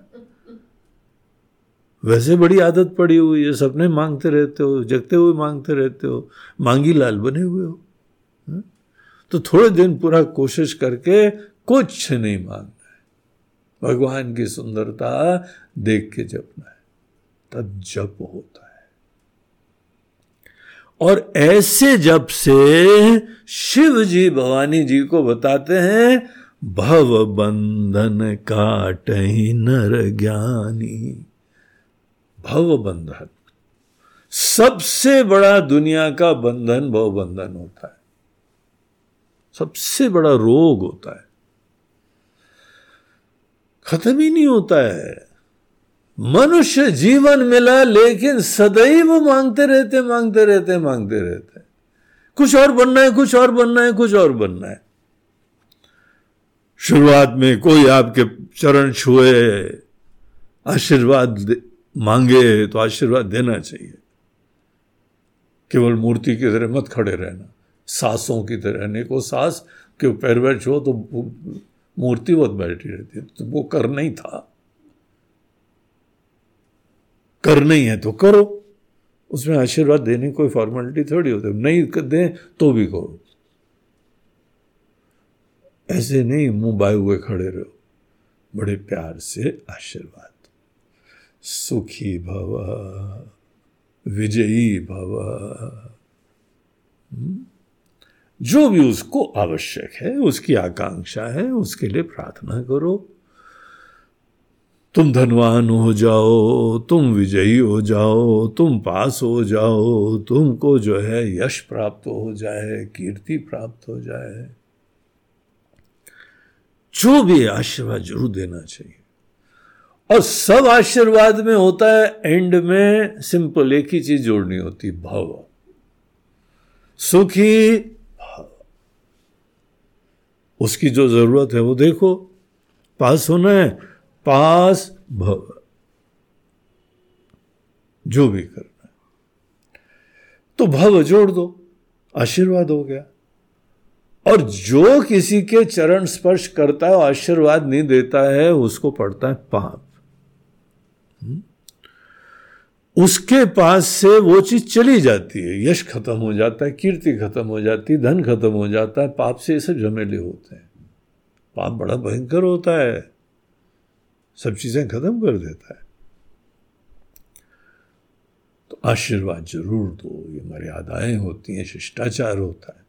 वैसे बड़ी आदत पड़ी हुई है, सपने मांगते रहते हो, जगते हुए मांगते रहते हो, मांगी लाल बने हुए हो हाँ? तो थोड़े दिन पूरा कोशिश करके कुछ नहीं मांगना है। भगवान की सुंदरता देख के जपना है, तब जप होता है। और ऐसे जब से शिव जी भवानी जी को बताते हैं, भव बंधन काट नर ज्ञानी। भव बंधन। सबसे बड़ा दुनिया का बंधन भव बंधन होता है। सबसे बड़ा रोग होता है। खत्म ही नहीं होता है। मनुष्य जीवन मिला, लेकिन सदैव मांगते रहते मांगते रहते मांगते रहते कुछ और बनना है, कुछ और बनना है, कुछ और बनना है। शुरुआत में कोई आपके चरण छुए, आशीर्वाद मांगे तो आशीर्वाद देना चाहिए। केवल मूर्ति की तरह मत खड़े रहना। सासों की तरह रहने को सास के पैर वैर छो तो मूर्ति बहुत बैठी रहती तो वो करना ही था। करना ही है तो करो। उसमें आशीर्वाद देने कोई फॉर्मेलिटी थोड़ी होती नहीं दें तो भी करो। ऐसे नहीं मुँह बाए हुए खड़े रहो। बड़े प्यार से आशीर्वाद। सुखी भव, विजयी भव। हम्म? जो भी उसको आवश्यक है, उसकी आकांक्षा है, उसके लिए प्रार्थना करो। तुम धनवान हो जाओ, तुम विजयी हो जाओ, तुम पास हो जाओ, तुमको जो है यश प्राप्त हो जाए, कीर्ति प्राप्त हो जाए। जो भी आशीर्वाद ज़रूर देना चाहिए। और सब आशीर्वाद में होता है एंड में सिंपल एक ही चीज़ जोड़नी होती, भव। सुखी भव। उसकी जो ज़रूरत है वो देखो, पास होना है पास भव। जो भी करना है। तो भव जोड़ दो, आशीर्वाद हो गया। और जो किसी के चरण स्पर्श करता है, आशीर्वाद नहीं देता है, उसको पड़ता है पाप। उसके पास से वो चीज़ चली जाती है। यश खत्म हो जाता है, कीर्ति खत्म हो जाती है, धन खत्म हो जाता है, पाप से ये सब झमेले होते हैं। पाप बड़ा भयंकर होता है। सब चीज़ें खत्म कर देता है। तो आशीर्वाद ज़रूर दो, ये मर्यादाएँ होती हैं, शिष्टाचार होता है।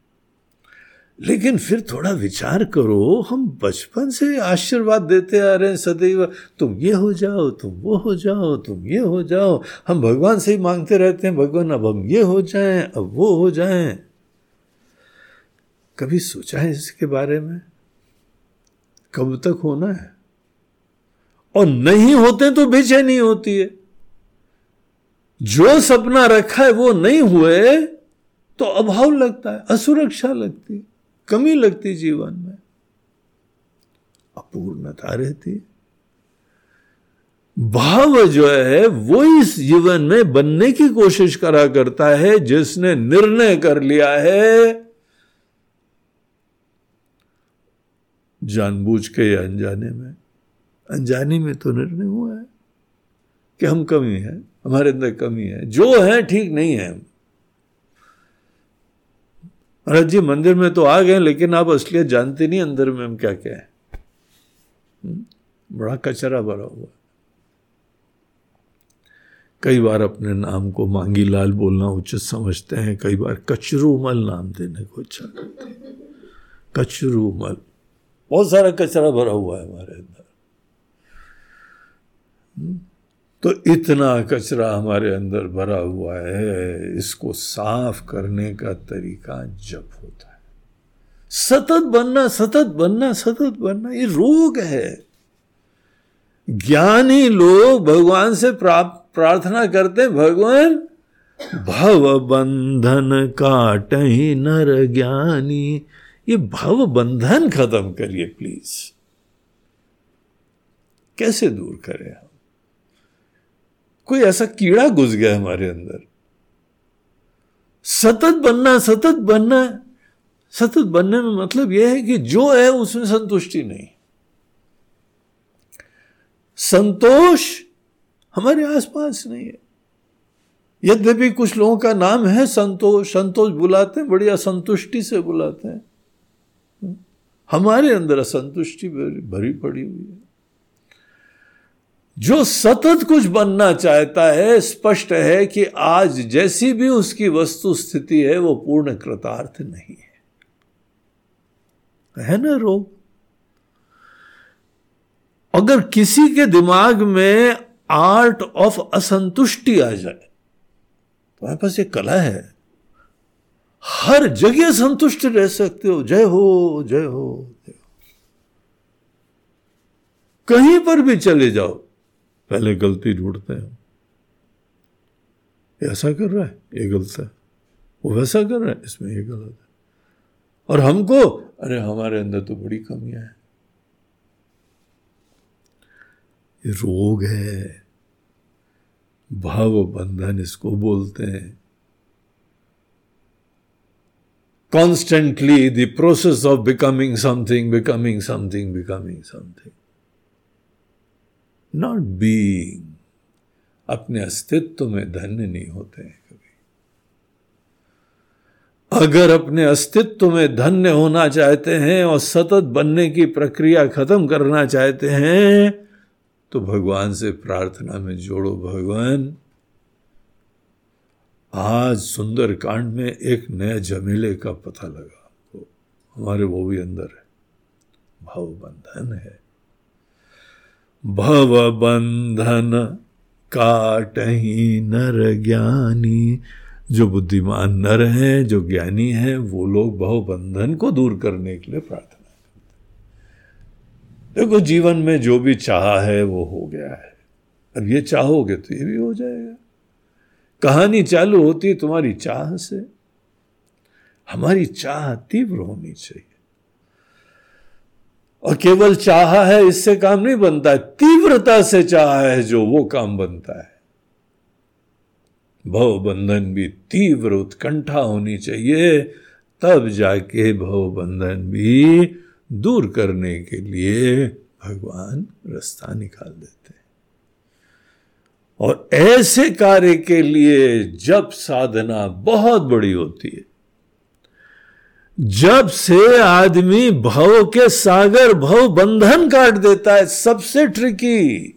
लेकिन फिर थोड़ा विचार करो, हम बचपन से आशीर्वाद देते आ रहे हैं सदैव। तुम ये हो जाओ, तुम वो हो जाओ, तुम ये हो जाओ। हम भगवान से ही मांगते रहते हैं, भगवान अब हम ये हो जाएँ, अब वो हो जाएँ। कभी सोचा है इसके बारे में? कब तक होना है? और नहीं होते तो बेचैनी होती है। जो सपना रखा है वो नहीं हुए तो अभाव लगता है, असुरक्षा लगती है, कमी लगती जीवन में। अपूर्णता रहती भाव जो है, वो इस जीवन में बनने की कोशिश करा करता है, जिसने निर्णय कर लिया है। जानबूझ के या अनजाने में। अनजाने में तो निर्णय हुआ है। कि हम कमी है, हमारे अंदर कमी है। जो है, ठीक नहीं है। हम महाराज जी, मंदिर में तो आ गए, लेकिन आप असलियत जानते नहीं अंदर में हम क्या क्या है। हम्म? बड़ा कचरा भरा हुआ कई बार अपने नाम को मांगी लाल बोलना उचित समझते हैं, कई बार कचरूमल नाम देने को अच्छा करते हैं। कचरूमल बहुत सारा कचरा भरा हुआ है हमारे अंदर? तो इतना कचरा हमारे अंदर भरा हुआ है, इसको साफ़ करने का तरीका जब होता है। सतत बनना सतत बनना सतत बनना, ये रोग है। ज्ञानी लोग भगवान से प्रार्थना करते हैं, भगवान भव बंधन काट नर ज्ञानी। ये भव बंधन खत्म करिए प्लीज़ कैसे दूर करें हम? कोई ऐसा कीड़ा घुस गया हमारे अंदर। सतत बनना सतत बनना, सतत बनने में मतलब यह है कि जो है उसमें संतुष्टि नहीं। संतोष हमारे आसपास नहीं है। यद्यपि कुछ लोगों का नाम है संतोष संतोष बुलाते हैं, बड़ी असंतुष्टि से बुलाते हैं। हमारे अंदर असंतुष्टि भरी पड़ी हुई है। जो सतत कुछ बनना चाहता है, स्पष्ट है कि आज जैसी भी उसकी वस्तु स्थिति है, वो पूर्ण कृतार्थ नहीं है। है ना रोग? अगर किसी के दिमाग में आर्ट ऑफ़ असंतुष्टि आ जाए तो हमारे पास एक कला है। हर जगह संतुष्ट रह सकते हो, जय हो जय हो जय हो। कहीं पर भी चले जाओ पहले गलती ढूंढते हैं। ऐसा कर रहा है, ये गलत है। वो वैसा कर रहा है, इसमें ये गलत है। और हमको, अरे हमारे अंदर तो बड़ी कमियाँ हैं। ये रोग है। भाव बंधन इसको बोलते हैं। Constantly the process of becoming something becoming something becoming something not being अपने अस्तित्व में धन्य नहीं होते हैं कभी। अगर अपने अस्तित्व में धन्य होना चाहते हैं और सतत बनने की प्रक्रिया खत्म करना चाहते हैं तो भगवान से प्रार्थना में जोड़ो भगवान। आज सुंदर कांड में एक नया जमीले का पता लगा तो हमारे वो भी अंदर है। भाव बंधन है। भव बंधन काट ही नर ज्ञानी जो बुद्धिमान नर हैं, जो ज्ञानी हैं, वो लोग भव बंधन को दूर करने के लिए प्रार्थना करते देखो, जीवन में जो भी चाह है, वो हो गया है। अब ये चाहोगे तो ये भी हो जाएगा। कहानी चालू होती है तुम्हारी चाह से। हमारी चाह तीव्र होनी चाहिए। और केवल चाह है, इससे काम नहीं बनता है। तीव्रता से चाह है जो, वो काम बनता है। भव बंधन भी तीव्र उत्कंठा होनी चाहिए, तब जाके भव बंधन भी दूर करने के लिए भगवान रास्ता निकाल देते हैं। और ऐसे कार्य के लिए जब साधना बहुत बड़ी होती है। जब से आदमी भव के सागर भव बंधन काट देता है, सबसे ट्रिकी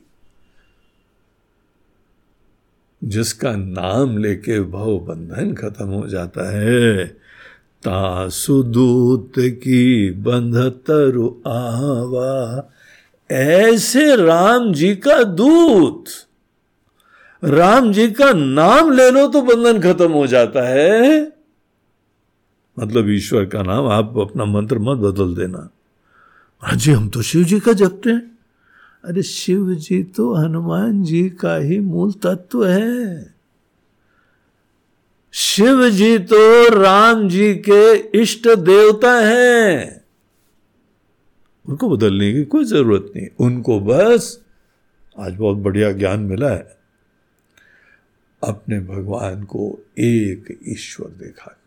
जिसका नाम लेके भव बंधन खत्म हो जाता है तासुदूत की बंध तरु आवा। ऐसे राम जी का दूत, राम जी का नाम ले लो तो बंधन खत्म हो जाता है। मतलब ईश्वर का नाम, आप अपना मंत्र मत बदल देना। जी, हम तो शिव जी का जपते हैं। अरे, शिव जी तो हनुमान जी का ही मूल तत्व है। शिव जी तो राम जी के इष्ट देवता हैं। उनको बदलने की कोई ज़रूरत नहीं। उनको बस आज बहुत बढ़िया ज्ञान मिला है। अपने भगवान को एक ईश्वर देखा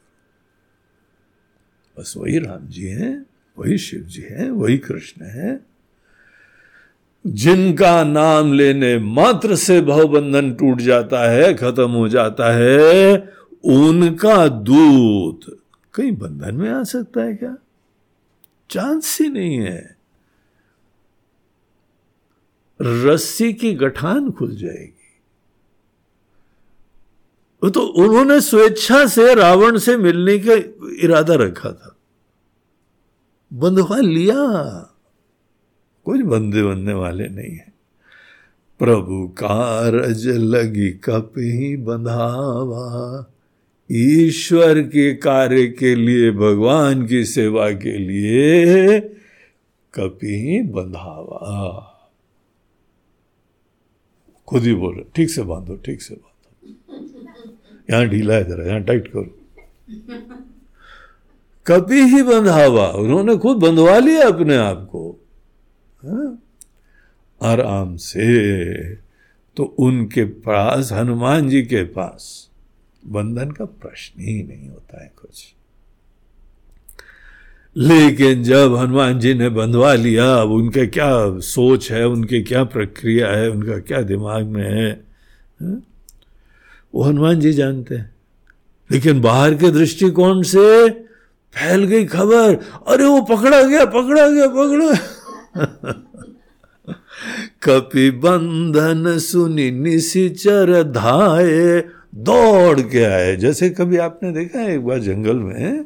बस वही राम जी हैं, वही शिव जी हैं, वही कृष्ण हैं। जिनका नाम लेने मात्र से भवबंधन टूट जाता है, खत्म हो जाता है, उनका दूत कहीं बंधन में आ सकता है क्या? चांस ही नहीं है। रस्सी की गठान खुल जाएगी। तो उन्होंने स्वेच्छा से रावण से मिलने का इरादा रखा था। बंधवा लिया। कुछ बंदे बनने वाले नहीं है। प्रभु कारज लगी कप ही बंधावा। ईश्वर के कार्य के लिए, भगवान की सेवा के लिए कपि बंधावा। खुद ही बोल ठीक से बांधो, ठीक से बांधो। यहाँ ढीला है जरा, यहाँ टाइट करो कभी ही बंधावा उन्होंने खुद बंधवा लिया अपने आप को हाँ? आराम से तो उनके पास, हनुमान जी के पास, बंधन का प्रश्न ही नहीं होता है कुछ लेकिन जब हनुमान जी ने बंधवा लिया, अब उनके क्या सोच है, उनकी क्या प्रक्रिया है, उनका क्या दिमाग में है हाँ? वो हनुमान जी जानते हैं। लेकिन बाहर के दृष्टिकोण से फैल गई खबर। अरे वो पकड़ा गया पकड़ा गया, पकड़ा कपि बंधन सुनी निशिचर धाये, दौड़ के आए। जैसे कभी आपने देखा है एक बार जंगल में,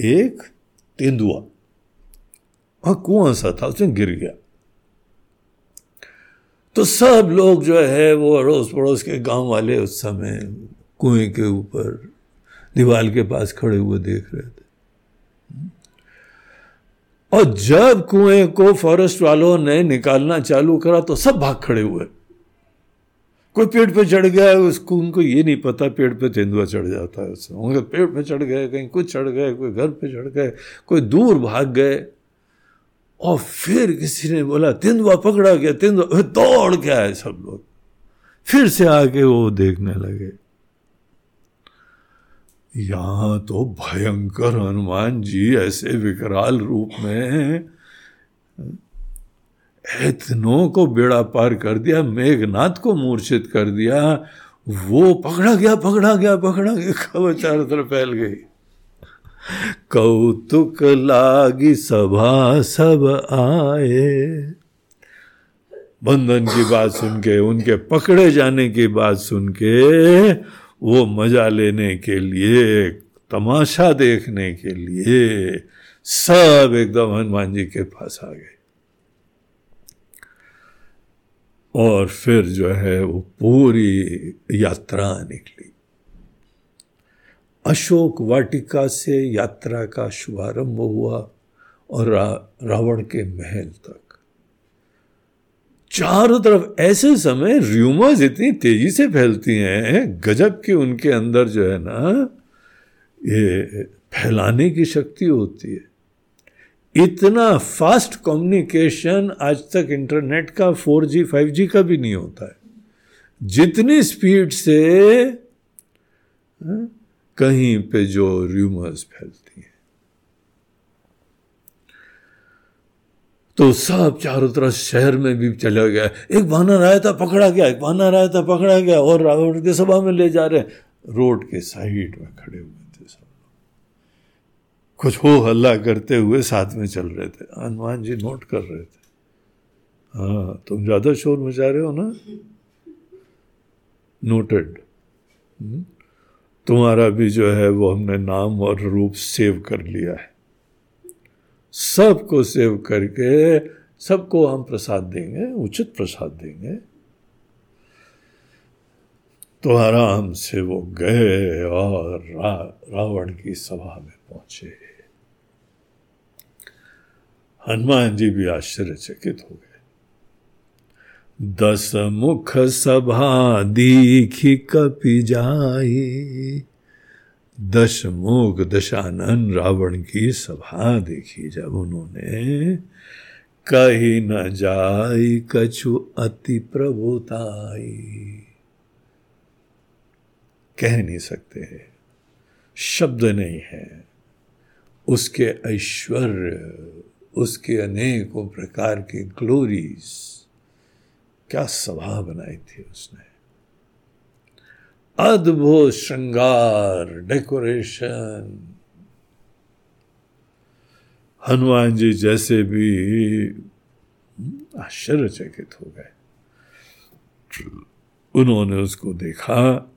एक तेंदुआ। वहाँ कुआँ सा था, उसमें गिर गया। तो सब लोग जो है वो अड़ोस पड़ोस के गाँव वाले उस समय कुएँ के ऊपर, दीवार के पास खड़े हुए देख रहे थे। और जब कुएँ को फॉरेस्ट वालों ने निकालना चालू करा तो सब भाग खड़े हुए। कोई पेड़ पे चढ़ गया उसको उनको ये नहीं पता पेड़ पे तेंदुआ चढ़ जाता है उनके पेड़ पे चढ़ गए, कहीं कुछ चढ़ गए, कोई घर पे चढ़ गए, कोई दूर भाग गए। और फिर किसी ने बोला, तेंदुआ पकड़ा गया, तेंदुआ दौड़ के आए सब लोग। फिर से आके वो देखने लगे। यहाँ तो भयंकर हनुमान जी ऐसे विकराल रूप में इतनों को बेड़ा पार कर दिया मेघनाथ को मूर्छित कर दिया, वो पकड़ा गया पकड़ा गया पकड़ा गया, खबर चारों तरफ़ फैल गई। कौतुक लागी सभा सब आए। बंधन की बात सुन के उनके पकड़े जाने की बात सुन के वो मज़ा लेने के लिए, तमाशा देखने के लिए सब एकदम हनुमान जी के पास आ गए। और फिर जो है वो पूरी यात्रा निकली। अशोक वाटिका से यात्रा का शुभारंभ हुआ और रावण के महल तक। चारों तरफ़ ऐसे समय र्यूमर्स इतनी तेज़ी से फैलती हैं गजब की उनके अंदर जो है ना ये फैलाने की शक्ति होती है। इतना फास्ट कम्युनिकेशन आज तक इंटरनेट का 4G 5G का भी नहीं होता है। जितनी स्पीड से हाँ, कहीं पे जो र्यूमर्स फैलती हैं। तो सब चारों तरफ़ शहर में भी चला गया। एक बानर आया था पकड़ा गया एक बानर आया था पकड़ा गया और रावण के सभा में ले जा रहे रोड के साइड में खड़े हुए थे सब कुछ हो हल्ला करते हुए साथ में चल रहे थे। हनुमान जी नोट कर रहे थे। हाँ तुम ज़्यादा शोर मचा रहे हो ना? नोटेड? तुम्हारा भी जो है वो हमने नाम और रूप सेव कर लिया है। सबको सेव करके सबको हम प्रसाद देंगे, उचित प्रसाद देंगे। तो आराम से वो गए और रावण की सभा में पहुँचे। हनुमान जी भी आश्चर्यचकित हो गए। दस मुख सभा दीखी कपि जाई दश मुख दशानन रावण की सभा देखी जब उन्होंने। कही न जाई, कछु अति प्रभुताई। कह नहीं सकते शब्द नहीं है। उसके ऐश्वर्य, उसके अनेकों प्रकार के ग्लोरीज क्या सभा बनाई थी उसने? अद्भुत श्रृंगार, डेकोरेशन। हनुमान जी जैसे भी आश्चर्यचकित हो गए। उन्होंने उसको देखा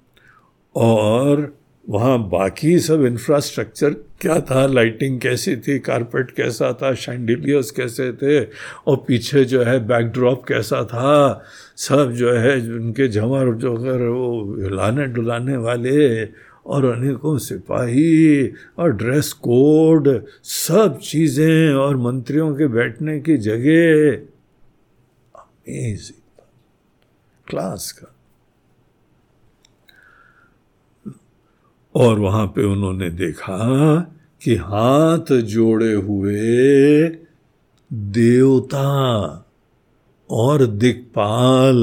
और वहाँ बाकी सब इंफ्रास्ट्रक्चर क्या था? लाइटिंग कैसी थी? कारपेट कैसा था? शैंडिलियर्स कैसे थे? और पीछे जो है बैकड्रॉप कैसा था? सब जो है उनके झमर जो अगर वो हिलाने डुलाने वाले और अनेकों सिपाही और ड्रेस कोड सब चीज़ें और मंत्रियों के बैठने की जगह। अमेजिंग क्लास का। और वहाँ पे उन्होंने देखा कि हाथ जोड़े हुए देवता और दिक्पाल,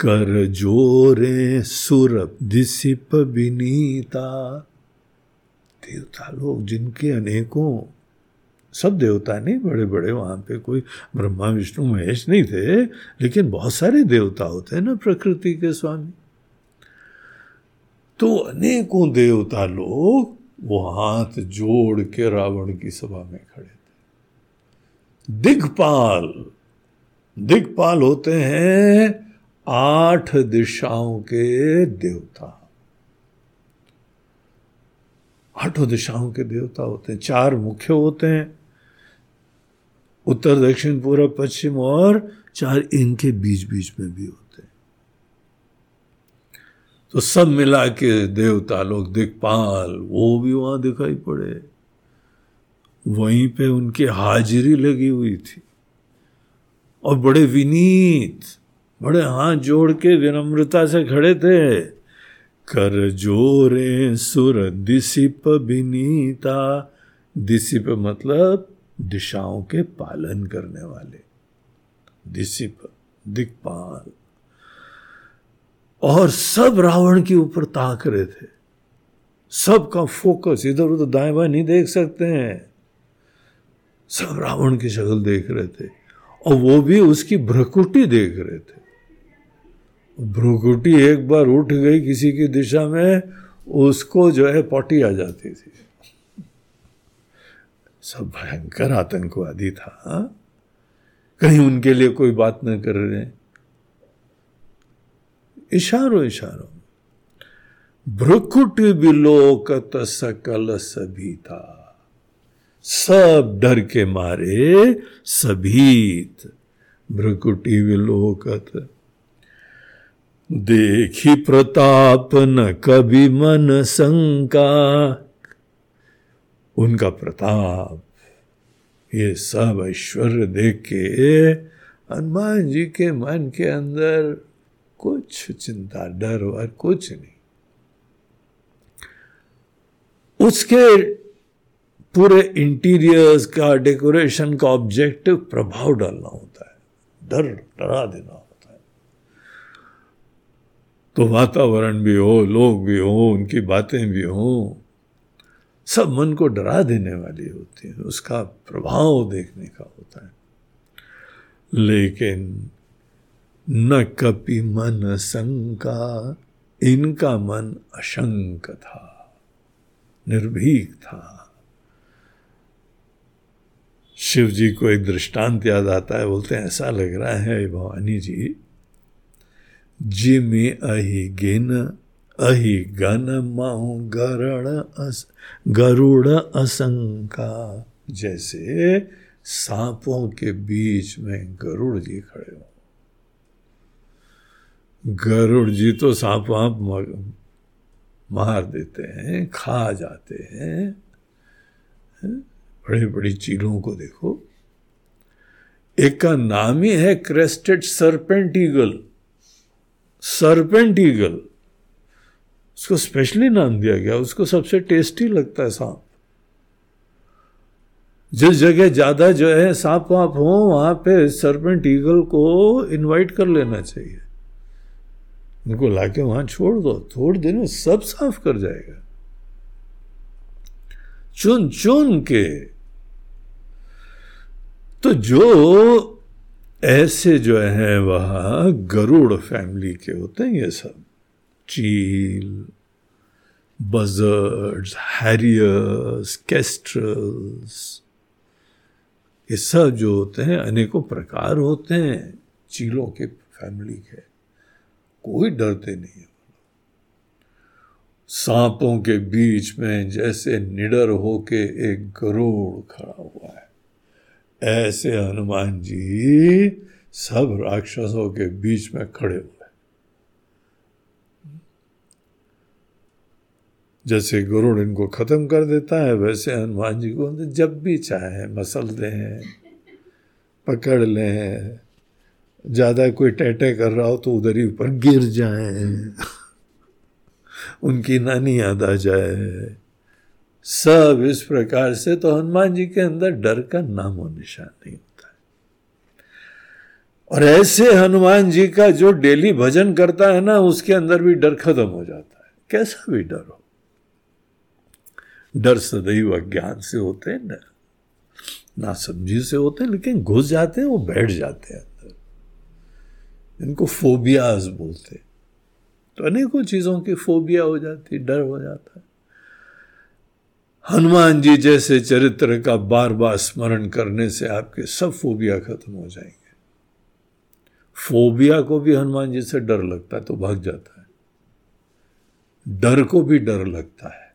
कर जोरे सुरप दिसिप विनीता। देवता लोग जिनके अनेकों, सब देवता नहीं बड़े बड़े वहाँ पे कोई ब्रह्मा, विष्णु, महेश नहीं थे, लेकिन बहुत सारे देवता होते हैं ना प्रकृति के स्वामी। तो अनेकों देवता लोग वो हाथ जोड़ के रावण की सभा में खड़े थे। दिग्पाल दिग्पाल होते हैं आठ दिशाओं के देवता। आठों दिशाओं के देवता होते हैं, चार मुख्य होते हैं। उत्तर, दक्षिण पूर्व पश्चिम और चार इनके बीच बीच में भी होते हैं। तो सब मिला के देवता लोग दिखपाल वो भी वहाँ दिखाई पड़े। वहीं पे उनकी हाजिरी लगी हुई थी। और बड़े विनीत, बड़े हाथ जोड़ के विनम्रता से खड़े थे। कर जोरे सुर दिसिप बिनीता दिसिप मतलब दिशाओं के पालन करने वाले। दिसिप दिक्पाल और सब रावण के ऊपर ताक रहे थे। सबका फोकस इधर उधर दाएँ बाएँ नहीं देख सकते हैं। सब रावण की शक्ल देख रहे थे और वो भी उसकी भ्रकुटी देख रहे थे। भ्रुकुटी एक बार उठ गई किसी की दिशा में, उसको जो है पॉटी आ जाती थी। सब भयंकर आतंकवादी था कहीं उनके लिए कोई बात न कर रहे इशारों इशारों। भ्रुकुट बिलोकत सकल सभी था। सब डर के मारे सभीत। भ्रुकुटी विलोकत। देखी प्रताप न कभी मन शंका। उनका प्रताप, ये सब ऐश्वर्य देख के हनुमान जी के मन के अंदर कुछ चिंता, डर और कुछ नहीं। उसके पूरे इंटीरियर्स का डेकोरेशन का ऑब्जेक्टिव प्रभाव डालना होता है, डर डरा देना होता है। तो वातावरण भी हो, लोग भी हो, उनकी बातें भी हो, सब मन को डरा देने वाली होती है, उसका प्रभाव देखने का होता है। लेकिन न कपि मन शंका, इनका मन अशंक था, निर्भीक था। शिव जी को एक दृष्टांत याद आता है, बोलते हैं, ऐसा लग रहा है भवानी जी जी में अहि गिन, अहि गन माऊ गरुड़ अस, गरुड़ असंका। जैसे सांपों के बीच में गरुड़ जी खड़े हो। गरुड़ जी तो सांप वाप मार देते हैं, खा जाते हैं। बड़े बड़ी चीलों को देखो। एक का नाम ही है crested serpent eagle serpent eagle उसको स्पेशली नाम दिया गया। उसको सबसे टेस्टी लगता है सांप। जिस जगह ज़्यादा जो है, सांप वाप हो, वहाँ पे सरपेंट ईगल को इनवाइट कर लेना चाहिए। उनको लाके वहाँ छोड़ दो, थोड़े दिन में सब साफ़ कर जाएगा। चुन चुन के। तो जो ऐसे जो है वह, गरुड़ फैमिली के होते हैं ये सब। चील बजर्ड्स हैरियर्स कैस्ट्रल्स ये सब जो होते हैं, अनेकों प्रकार होते हैं चीलों के फैमिली के। कोई डरते नहीं है। सांपों के बीच में जैसे निडर होके एक गरुड़ खड़ा हुआ है। ऐसे हनुमान जी सब राक्षसों के बीच में खड़े हुए जैसे गरुड़ इनको खत्म कर देता है, वैसे हनुमान जी को जब भी चाहे मसल दें, पकड़ लें ज़्यादा कोई टैटे कर रहा हो तो उधर ही ऊपर गिर जाए। उनकी नानी याद आ जाए। सब इस प्रकार से तो हनुमान जी के अंदर डर का नामो निशान नहीं होता है। और ऐसे हनुमान जी का जो डेली भजन करता है ना, उसके अंदर भी डर खत्म हो जाता है। कैसा भी डर हो। डर सदैव अज्ञान से होते हैं, ना ना समझी से होते हैं, लेकिन घुस जाते हैं, वो बैठ जाते हैं। इनको फोबियाज बोलते तो अनेकों चीज़ों की फोबिया हो जाती डर हो जाता है। हनुमान जी जैसे चरित्र का बार बार स्मरण करने से आपके सब फोबिया खत्म हो जाएँगे। फोबिया को भी हनुमान जी से डर लगता है तो भाग जाता है। डर को भी डर लगता है।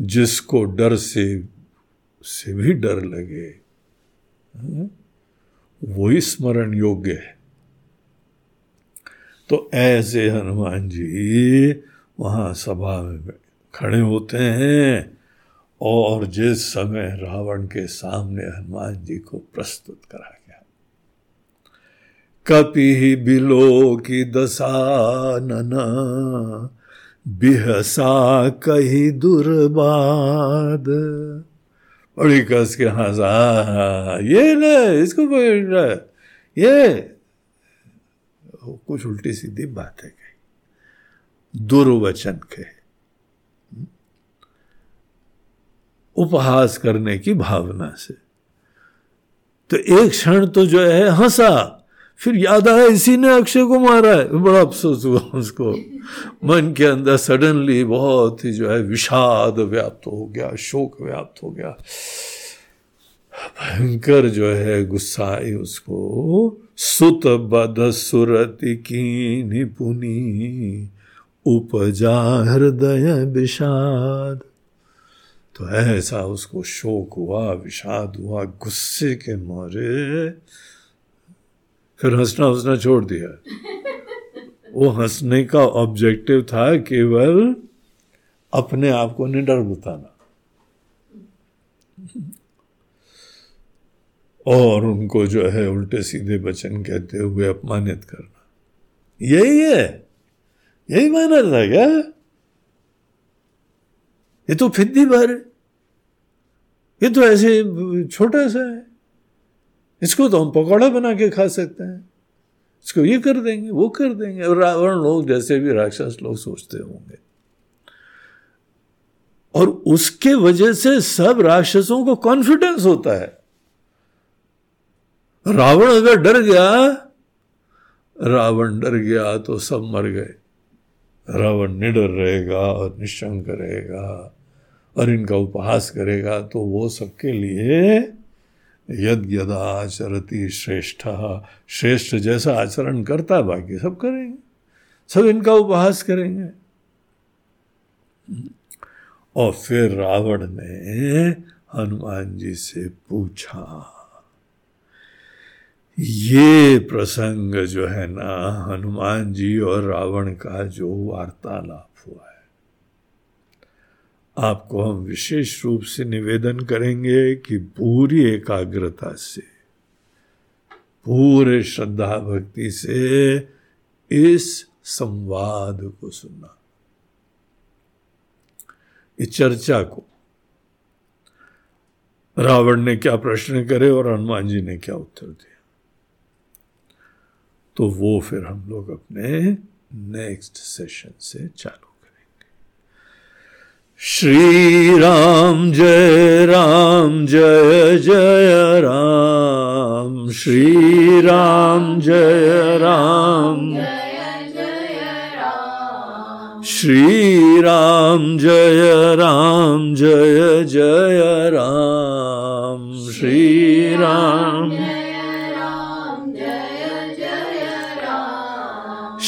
जिसको डर से से भी डर लगे हम्म, वही स्मरण योग्य है। तो ऐसे हनुमान जी वहाँ सभा में खड़े होते हैं और जिस समय रावण के सामने हनुमान जी को प्रस्तुत करा गया, कपि बिलो की दशानन बिहसा कही दुर्बाद। बड़ी कस के हंसा ये न इसको रहा है, कुछ उल्टी सीधी बात है कही। दुर्वचन के उपहास करने की भावना से। तो एक क्षण तो जो है, हंसा। फिर याद आया, इसी ने अक्षय को मारा है। बड़ा अफसोस हुआ उसको। मन के अंदर सडनली बहुत ही जो है, विषाद व्याप्त हो गया, शोक व्याप्त हो गया। भयंकर जो है गुस्सा आई उसको। सुत बद सुरति की निपुनी उपजा हृदय विषाद। तो ऐसा उसको शोक हुआ, विषाद हुआ, गुस्से के मारे। फिर हंसना हंसना छोड़ दिया। वो हंसने का ऑब्जेक्टिव था केवल अपने आप को निडर बताना। और उनको जो है उल्टे सीधे वचन कहते हुए अपमानित करना। यही है। यही माना था क्या? ये तो फिद्दी भर ये तो ऐसे छोटा सा है। इसको तो हम पकौड़ा बना के खा सकते हैं। इसको ये कर देंगे, वो कर देंगे। और रावण लोग जैसे भी राक्षस लोग सोचते होंगे। और उसके वजह से सब राक्षसों को कॉन्फिडेंस होता है। रावण अगर डर गया, रावण डर गया तो सब मर गए। रावण निडर रहेगा और निशंक रहेगा और इनका उपहास करेगा तो वो सबके लिए यद आचरती श्रेष्ठ। श्रेष्ठ जैसा आचरण करता, बाकी सब करेंगे। सब इनका उपहास करेंगे। और फिर रावण ने हनुमान जी से पूछा ये प्रसंग जो है ना, हनुमान जी और रावण का जो वार्तालाप हुआ है, आपको हम विशेष रूप से निवेदन करेंगे कि पूरी एकाग्रता से, पूरे श्रद्धा भक्ति से इस संवाद को सुनना। इस चर्चा को। रावण ने क्या प्रश्न करे और हनुमान जी ने क्या उत्तर दिया? तो वो फिर हम लोग अपने नेक्स्ट सेशन से चालू करेंगे। श्री राम जय राम, जय जय राम। श्री राम जय राम। श्री राम जय राम, जय जय राम। श्री राम जय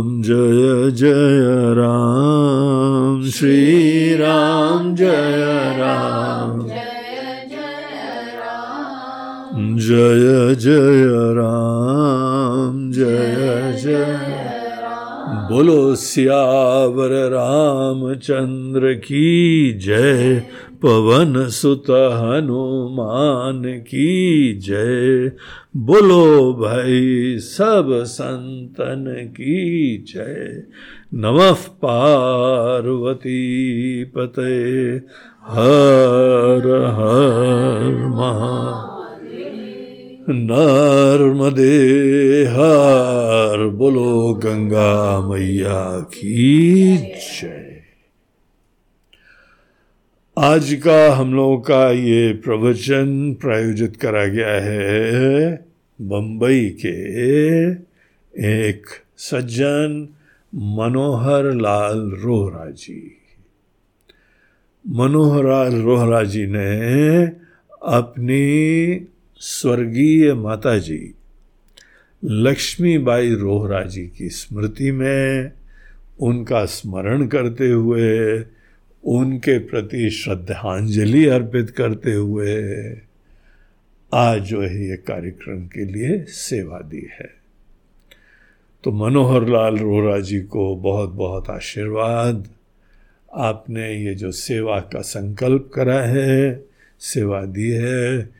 राम, जय जय राम। श्री राम, जय राम। जय जय राम, जय जय बोलो सियावर रामचंद्र की जय। पवन सुत हनुमान की जय। बोलो भाई सब संतन की जय। नमः पार्वती पते। हर हर महा नर्मदे हर। बोलो गंगा मैया की जय। आज का हम लोगों का ये प्रवचन प्रायोजित करा गया है बम्बई के एक सज्जन मनोहर लाल रोहरा जी। मनोहर लाल रोहरा जी ने अपनी स्वर्गीय माता जी लक्ष्मीबाई रोहरा जी की स्मृति में उनका स्मरण करते हुए उनके प्रति श्रद्धांजलि अर्पित करते हुए आज जो है ये कार्यक्रम के लिए सेवा दी है। तो मनोहर लाल रोहरा जी को बहुत बहुत आशीर्वाद। आपने ये जो सेवा का संकल्प करा है, सेवा दी है,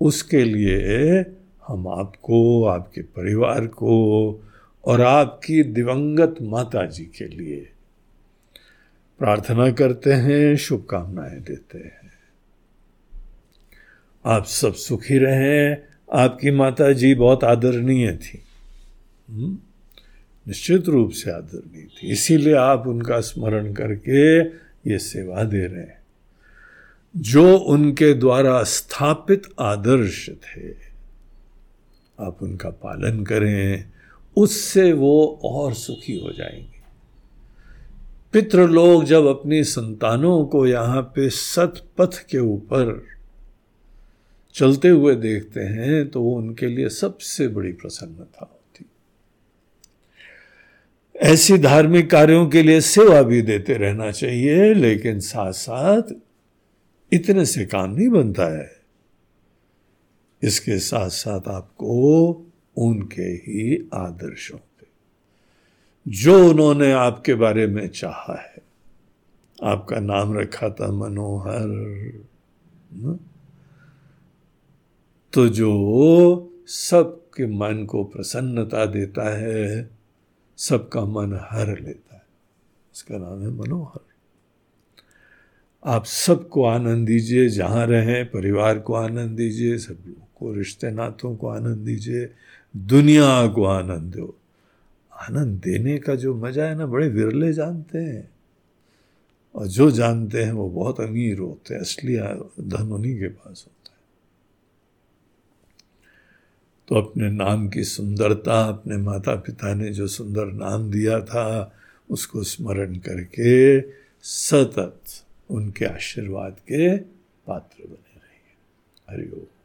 उसके लिए हम आपको, आपके परिवार को और आपकी दिवंगत माता जी के लिए प्रार्थना करते हैं, शुभकामनाएँ देते हैं। आप सब सुखी रहें। आपकी माता जी बहुत आदरणीय थी। हम्म? निश्चित रूप से आदरणीय थी। इसीलिए आप उनका स्मरण करके ये सेवा दे रहे हैं। जो उनके द्वारा स्थापित आदर्श थे, आप उनका पालन करें। उससे वो और सुखी हो जाएँगे। पितृ लोग जब अपनी संतानों को यहाँ पे सतपथ के ऊपर चलते हुए देखते हैं तो वो उनके लिए सबसे बड़ी प्रसन्नता होती। ऐसी धार्मिक कार्यों के लिए सेवा भी देते रहना चाहिए, लेकिन साथ साथ इतने से काम नहीं बनता है। इसके साथ साथ आपको उनके ही आदर्शों जो उन्होंने आपके बारे में चाहा है। आपका नाम रखा था मनोहर? तो जो सबके मन को प्रसन्नता देता है, सबका मन हर लेता है। उसका नाम है मनोहर। आप सबको आनंद दीजिए, जहाँ रहें, परिवार को आनंद दीजिए, सबको रिश्ते नातों को आनंद दीजिए, दुनिया को आनंद दो। आनंद देने का जो मज़ा है ना, बड़े विरले जानते हैं। और जो जानते हैं वो बहुत अमीर होते हैं, असली धन उन्हीं के पास होता है। तो अपने नाम की सुंदरता, अपने माता पिता ने जो सुंदर नाम दिया था, उसको स्मरण करके सतत उनके आशीर्वाद के पात्र बने रहिए। हरिओम